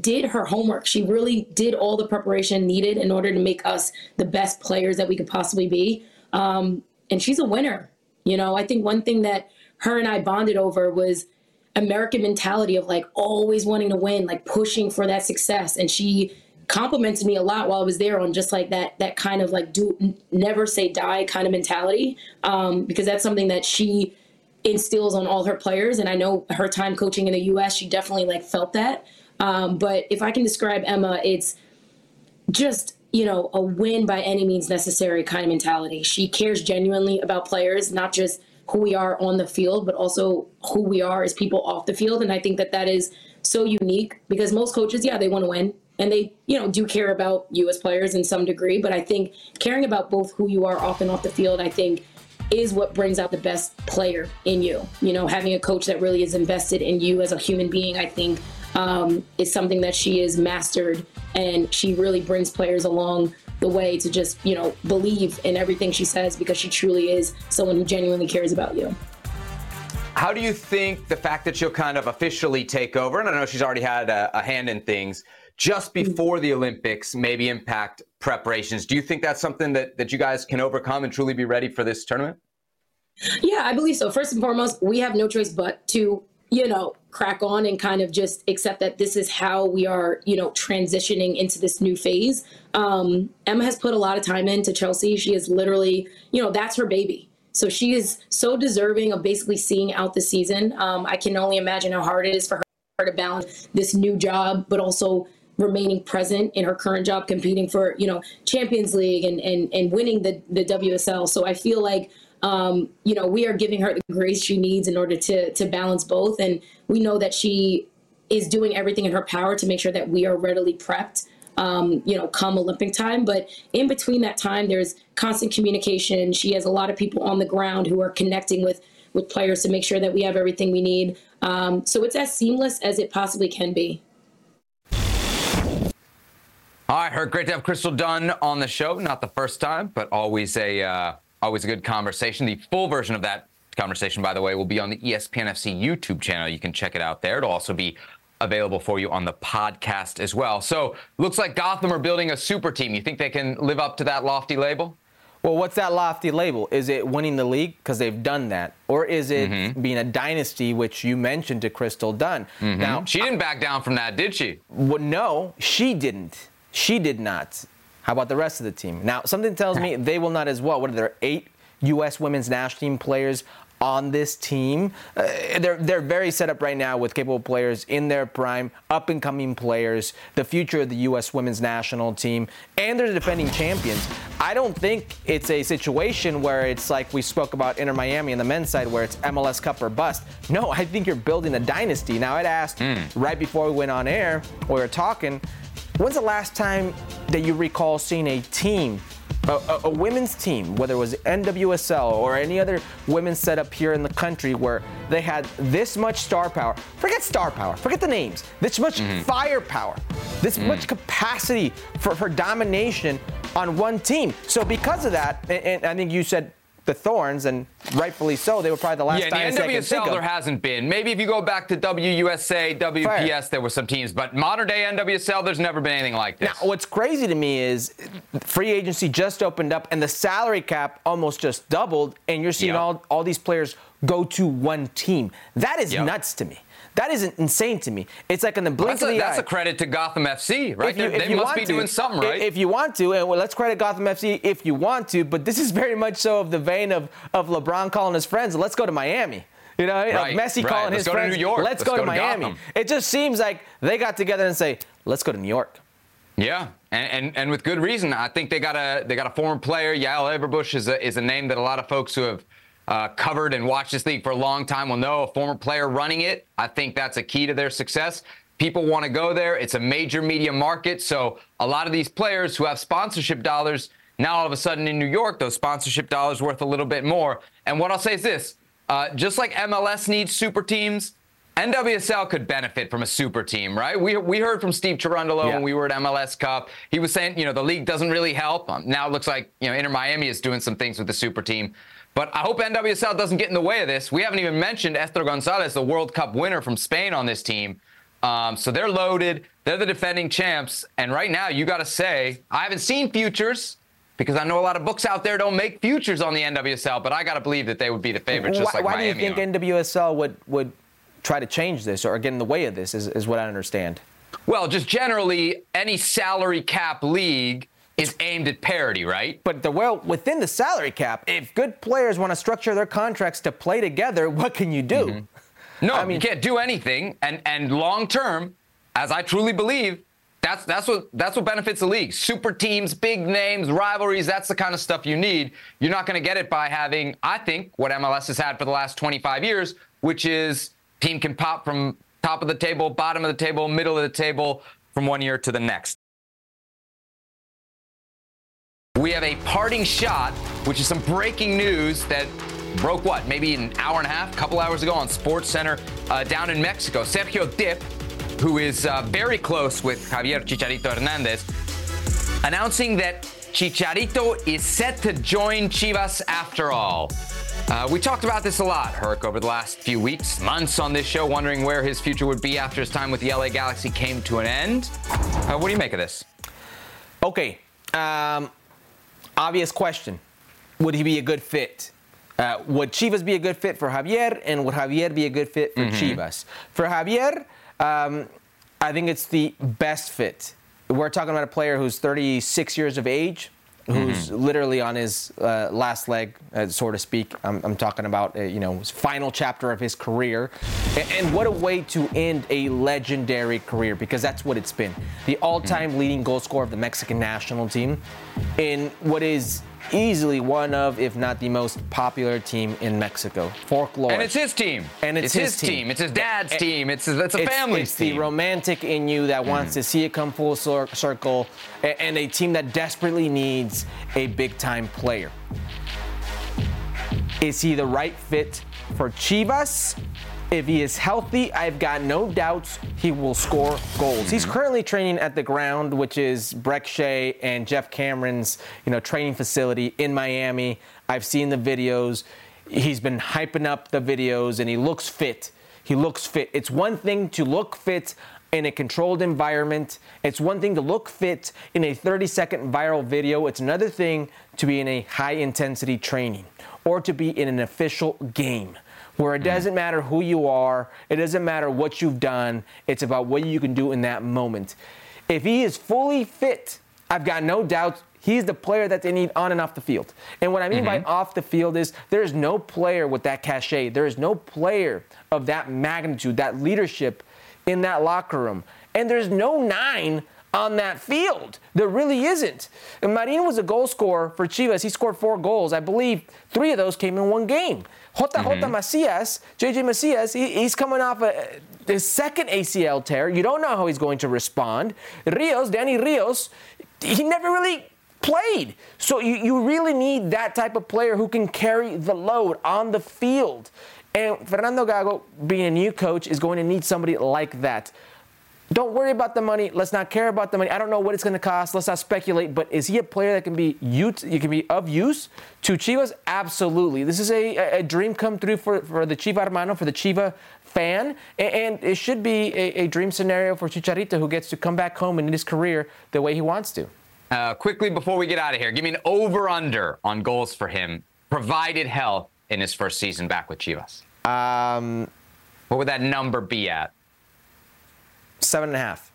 did her homework. She really did all the preparation needed in order to make us the best players that we could possibly be. Um, and she's a winner. You know, I think one thing that her and I bonded over was American mentality of like always wanting to win, like pushing for that success. And she complimented me a lot while I was there on just like that that kind of like do never say die kind of mentality um, because that's something that she instills on all her players. And I know her time coaching in the U.S. she definitely like felt that. Um, but if I can describe Emma, it's just you know a win by any means necessary kind of mentality. She cares genuinely about players, not just who we are on the field, but also who we are as people off the field. And I think that that is so unique because most coaches, yeah, they want to win and they you know do care about you as players in some degree but i think caring about both who you are off and off the field i think is what brings out the best player in you you know having a coach that really is invested in you as a human being i think um, is something that she has mastered, and she really brings players along the way to just you know believe in everything she says because she truly is someone who genuinely cares about you. How do you think the fact that she'll kind of officially take over, and I know she's already had a, a hand in things, just mm-hmm. before the Olympics maybe impact preparations? Do you think that's something that, that you guys can overcome and truly be ready for this tournament? Yeah, I believe so. First and foremost, we have no choice but to you know, crack on and kind of just accept that this is how we are, you know, transitioning into this new phase. Um, Emma has put a lot of time into Chelsea. She is literally, you know, that's her baby. So she is so deserving of basically seeing out the season. Um, I can only imagine how hard it is for her to balance this new job, but also remaining present in her current job, competing for, you know, Champions League and and and winning the the WSL. So I feel like um, you know, we are giving her the grace she needs in order to to balance both. And we know that she is doing everything in her power to make sure that we are readily prepped um, you know, come Olympic time. But in between that time, there's constant communication. She has a lot of people on the ground who are connecting with with players to make sure that we have everything we need. Um, so it's as seamless as it possibly can be. All right, Herc, great to have Crystal Dunn on the show. Not the first time, but always a uh, always a good conversation. The full version of that conversation, by the way, will be on the ESPN FC YouTube channel. You can check it out there. It'll also be available for you on the podcast as well. So, looks like Gotham are building a super team. You think they can live up to that lofty label? Well, what's that lofty label? Is it winning the league because they've done that, or is it mm-hmm. being a dynasty, which you mentioned to Crystal Dunn? Mm-hmm. Now she didn't back down from that, did she? Well, no, she didn't. She did not. How about the rest of the team? Now, something tells me they will not as well. What are there, eight U.S. women's national team players on this team. Uh, they're they're very set up right now with capable players in their prime, up and coming players, the future of the U.S. women's national team, and they're defending champions. I don't think it's a situation where it's like we spoke about Inter Miami on the men's side, where it's MLS Cup or bust. No, I think you're building a dynasty. Now, I'd asked mm. right before we went on air, we were talking. When's the last time that you recall seeing a team a, a, women's team, whether it was NWSL or any other women's setup here in the country where they had this much star power, forget star power, forget the names, this much mm-hmm. firepower, this mm. much capacity for, for domination on one team. So because of that, and, and I think you said the Thorns, and rightfully so. They were probably the last yeah, the NWSL there hasn't been. Maybe if you go back to WUSA, WPS, Fair. there were some teams, but modern day NWSL, there's never been anything like this. Now, what's crazy to me is free agency just opened up, and the salary cap almost just doubled, and you're seeing yep. all all these players go to one team. That is yep. nuts to me. That is insane to me. It's like in the blink that's of the a, That's eye. a credit to Gotham FC, right? You, they must be to, doing something right. If you want to, and well, let's credit Gotham FC if you want to, but this is very much so of the vein of, of LeBron calling his friends, let's go to Miami. You know, right, Messi right. calling let's his friends, let's, go to, let's go, to Miami. Gotham. It just seems like they got together and say, let's go to New York. Yeah, and, and, and with good reason. I think they got a they got a former player. Yael Averbuch is a is a name that a lot of folks who have uh, covered and watched this league for a long time will know a former player running it. I think that's a key to their success. People want to go there. It's a major media market. So a lot of these players who have sponsorship dollars, now all of a sudden in New York, those sponsorship dollars worth a little bit more. And what I'll say is this uh, just like MLS needs super teams, NWSL could benefit from a super team, right? We, we heard from Steve Cherundolo yeah. when we were at MLS Cup. He was saying, you know, the league doesn't really help. Um, now it looks like, you know, Inter Miami is doing some things with the super team. But I hope NWSL doesn't get in the way of this. We haven't even mentioned Esther Gonzalez, the World Cup winner from Spain, on this team. Um, so they're loaded. They're the defending champs. And right now, you got to say, I haven't seen futures because I know a lot of books out there don't make futures on the NWSL, but I got to believe that they would be the favorites, just why, like why Miami do you think are. NWSL would, would try to change this or get in the way of this, is, is what I understand? Well, just generally, any salary cap league is aimed at parity, right? But the well within the salary cap, if good players want to structure their contracts to play together, what can you do? Mm-hmm. No, I mean, you can't do anything. And and long term, as I truly believe, that's that's what that's what benefits the league. Super teams, big names, rivalries, that's the kind of stuff you need. You're not going to get it by having, I think, what MLS has had for the last 25 years, which is team can pop from top of the table, bottom of the table, middle of the table from one year to the next. We have a parting shot, which is some breaking news that broke what, maybe an hour and a half, a couple hours ago on Sports Center uh, down in Mexico. Sergio Dipp, who is uh, very close with Javier Chicharito Hernandez, announcing that Chicharito is set to join Chivas after all. Uh, we talked about this a lot, Herc, over the last few weeks, months on this show, wondering where his future would be after his time with the LA Galaxy came to an end. Uh, what do you make of this? Okay. Um, obvious question would he be a good fit? Uh, would Chivas be a good fit for Javier, and would Javier be a good fit for mm-hmm. Chivas? For Javier, um, I think it's the best fit. We're talking about a player who's 36 years of age, who's mm-hmm. literally on his uh, last leg, uh, so to speak. I'm, I'm talking about uh, you know his final chapter of his career, and, and, what a way to end a legendary career because that's what it's been. The all-time mm-hmm. leading goal scorer of the Mexican national team, in what is easily one of, if not the most popular team in Mexico. Folklore. And it's his team. And it's, it's his, his team. team. It's his dad's And- team. It's it's a it's, family it's team. the romantic in you that mm. wants to see it come full cir- circle, and a team that desperately needs a big time player. Is he the right fit for Chivas? If he is healthy, I've got no doubts he will score goals. He's currently training at the ground, which is Brek Shea and Geoff Cameron's, you know, training facility in Miami. I've seen the videos. He's been hyping up the videos and he looks fit. He looks fit. It's one thing to look fit in a controlled environment. It's one thing to look fit in a 30 second viral video. It's another thing to be in a high intensity training or to be in an official game where it mm-hmm. doesn't matter who you are, it doesn't matter what you've done, it's about what you can do in that moment. If he is fully fit, I've got no doubt he's the player that they need on and off the field. And what I mean by mm-hmm. off the field is there is no player with that cachet, there is no player of that magnitude, that leadership in that locker room. And there's no nine on that field. There really isn't. And Marin was a goal scorer for Chivas. He scored four goals. I believe three of those came in one game. JJ mm-hmm. Macias, JJ Macias, he, he's coming off a, his second ACL tear. You don't know how he's going to respond. Rios, Danny Rios, he never really played. So you, you really need that type of player who can carry the load on the field. And Fernando Gago, being a new coach, is going to need somebody like that. Don't worry about the money. Let's not care about the money. I don't know what it's going to cost. Let's not speculate. But is he a player that can be use, you can be of use to Chivas? Absolutely. This is a, a dream come true for, for the Chiva hermano, for the Chiva fan, and, and it should be a, a dream scenario for Chicharito, who gets to come back home and in his career the way he wants to. Uh, quickly before we get out of here, give me an over/under on goals for him, provided health in his first season back with Chivas. Um, What would that number be at? Seven and a half.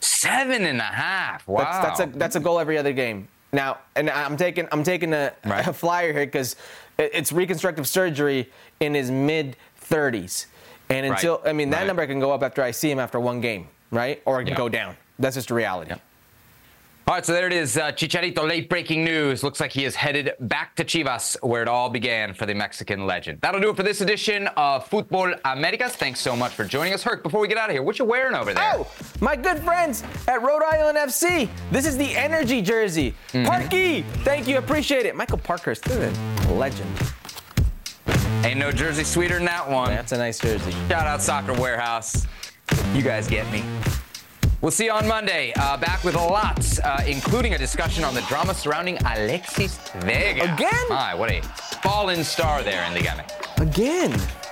Seven and a half. Wow. That's, that's a that's a goal every other game. Now, and I'm taking I'm taking a, Right. a flyer here because it's reconstructive surgery in his mid 30s, and Right. until I mean that Right. number can go up after I see him after one game, right? Or it can go down. That's just the reality. All right, so there it is. Uh, Chicharito, late breaking news. Looks like he is headed back to Chivas, where it all began for the Mexican legend. That'll do it for this edition of Futbol Americas. Thanks so much for joining us. Herc, before we get out of here, what you wearing over there? Oh, my good friends at Rhode Island FC. This is the energy jersey. Mm-hmm. Parky, thank you, appreciate it. Michael Parkhurst, this is a legend. Ain't no jersey sweeter than that one. That's a nice jersey. Shout out Soccer Warehouse. You guys get me. We'll see you on Monday. Uh, back with lots, uh, including a discussion on the drama surrounding Alexis Vega. Again? My, what a fallen star there in Liga MX. Again.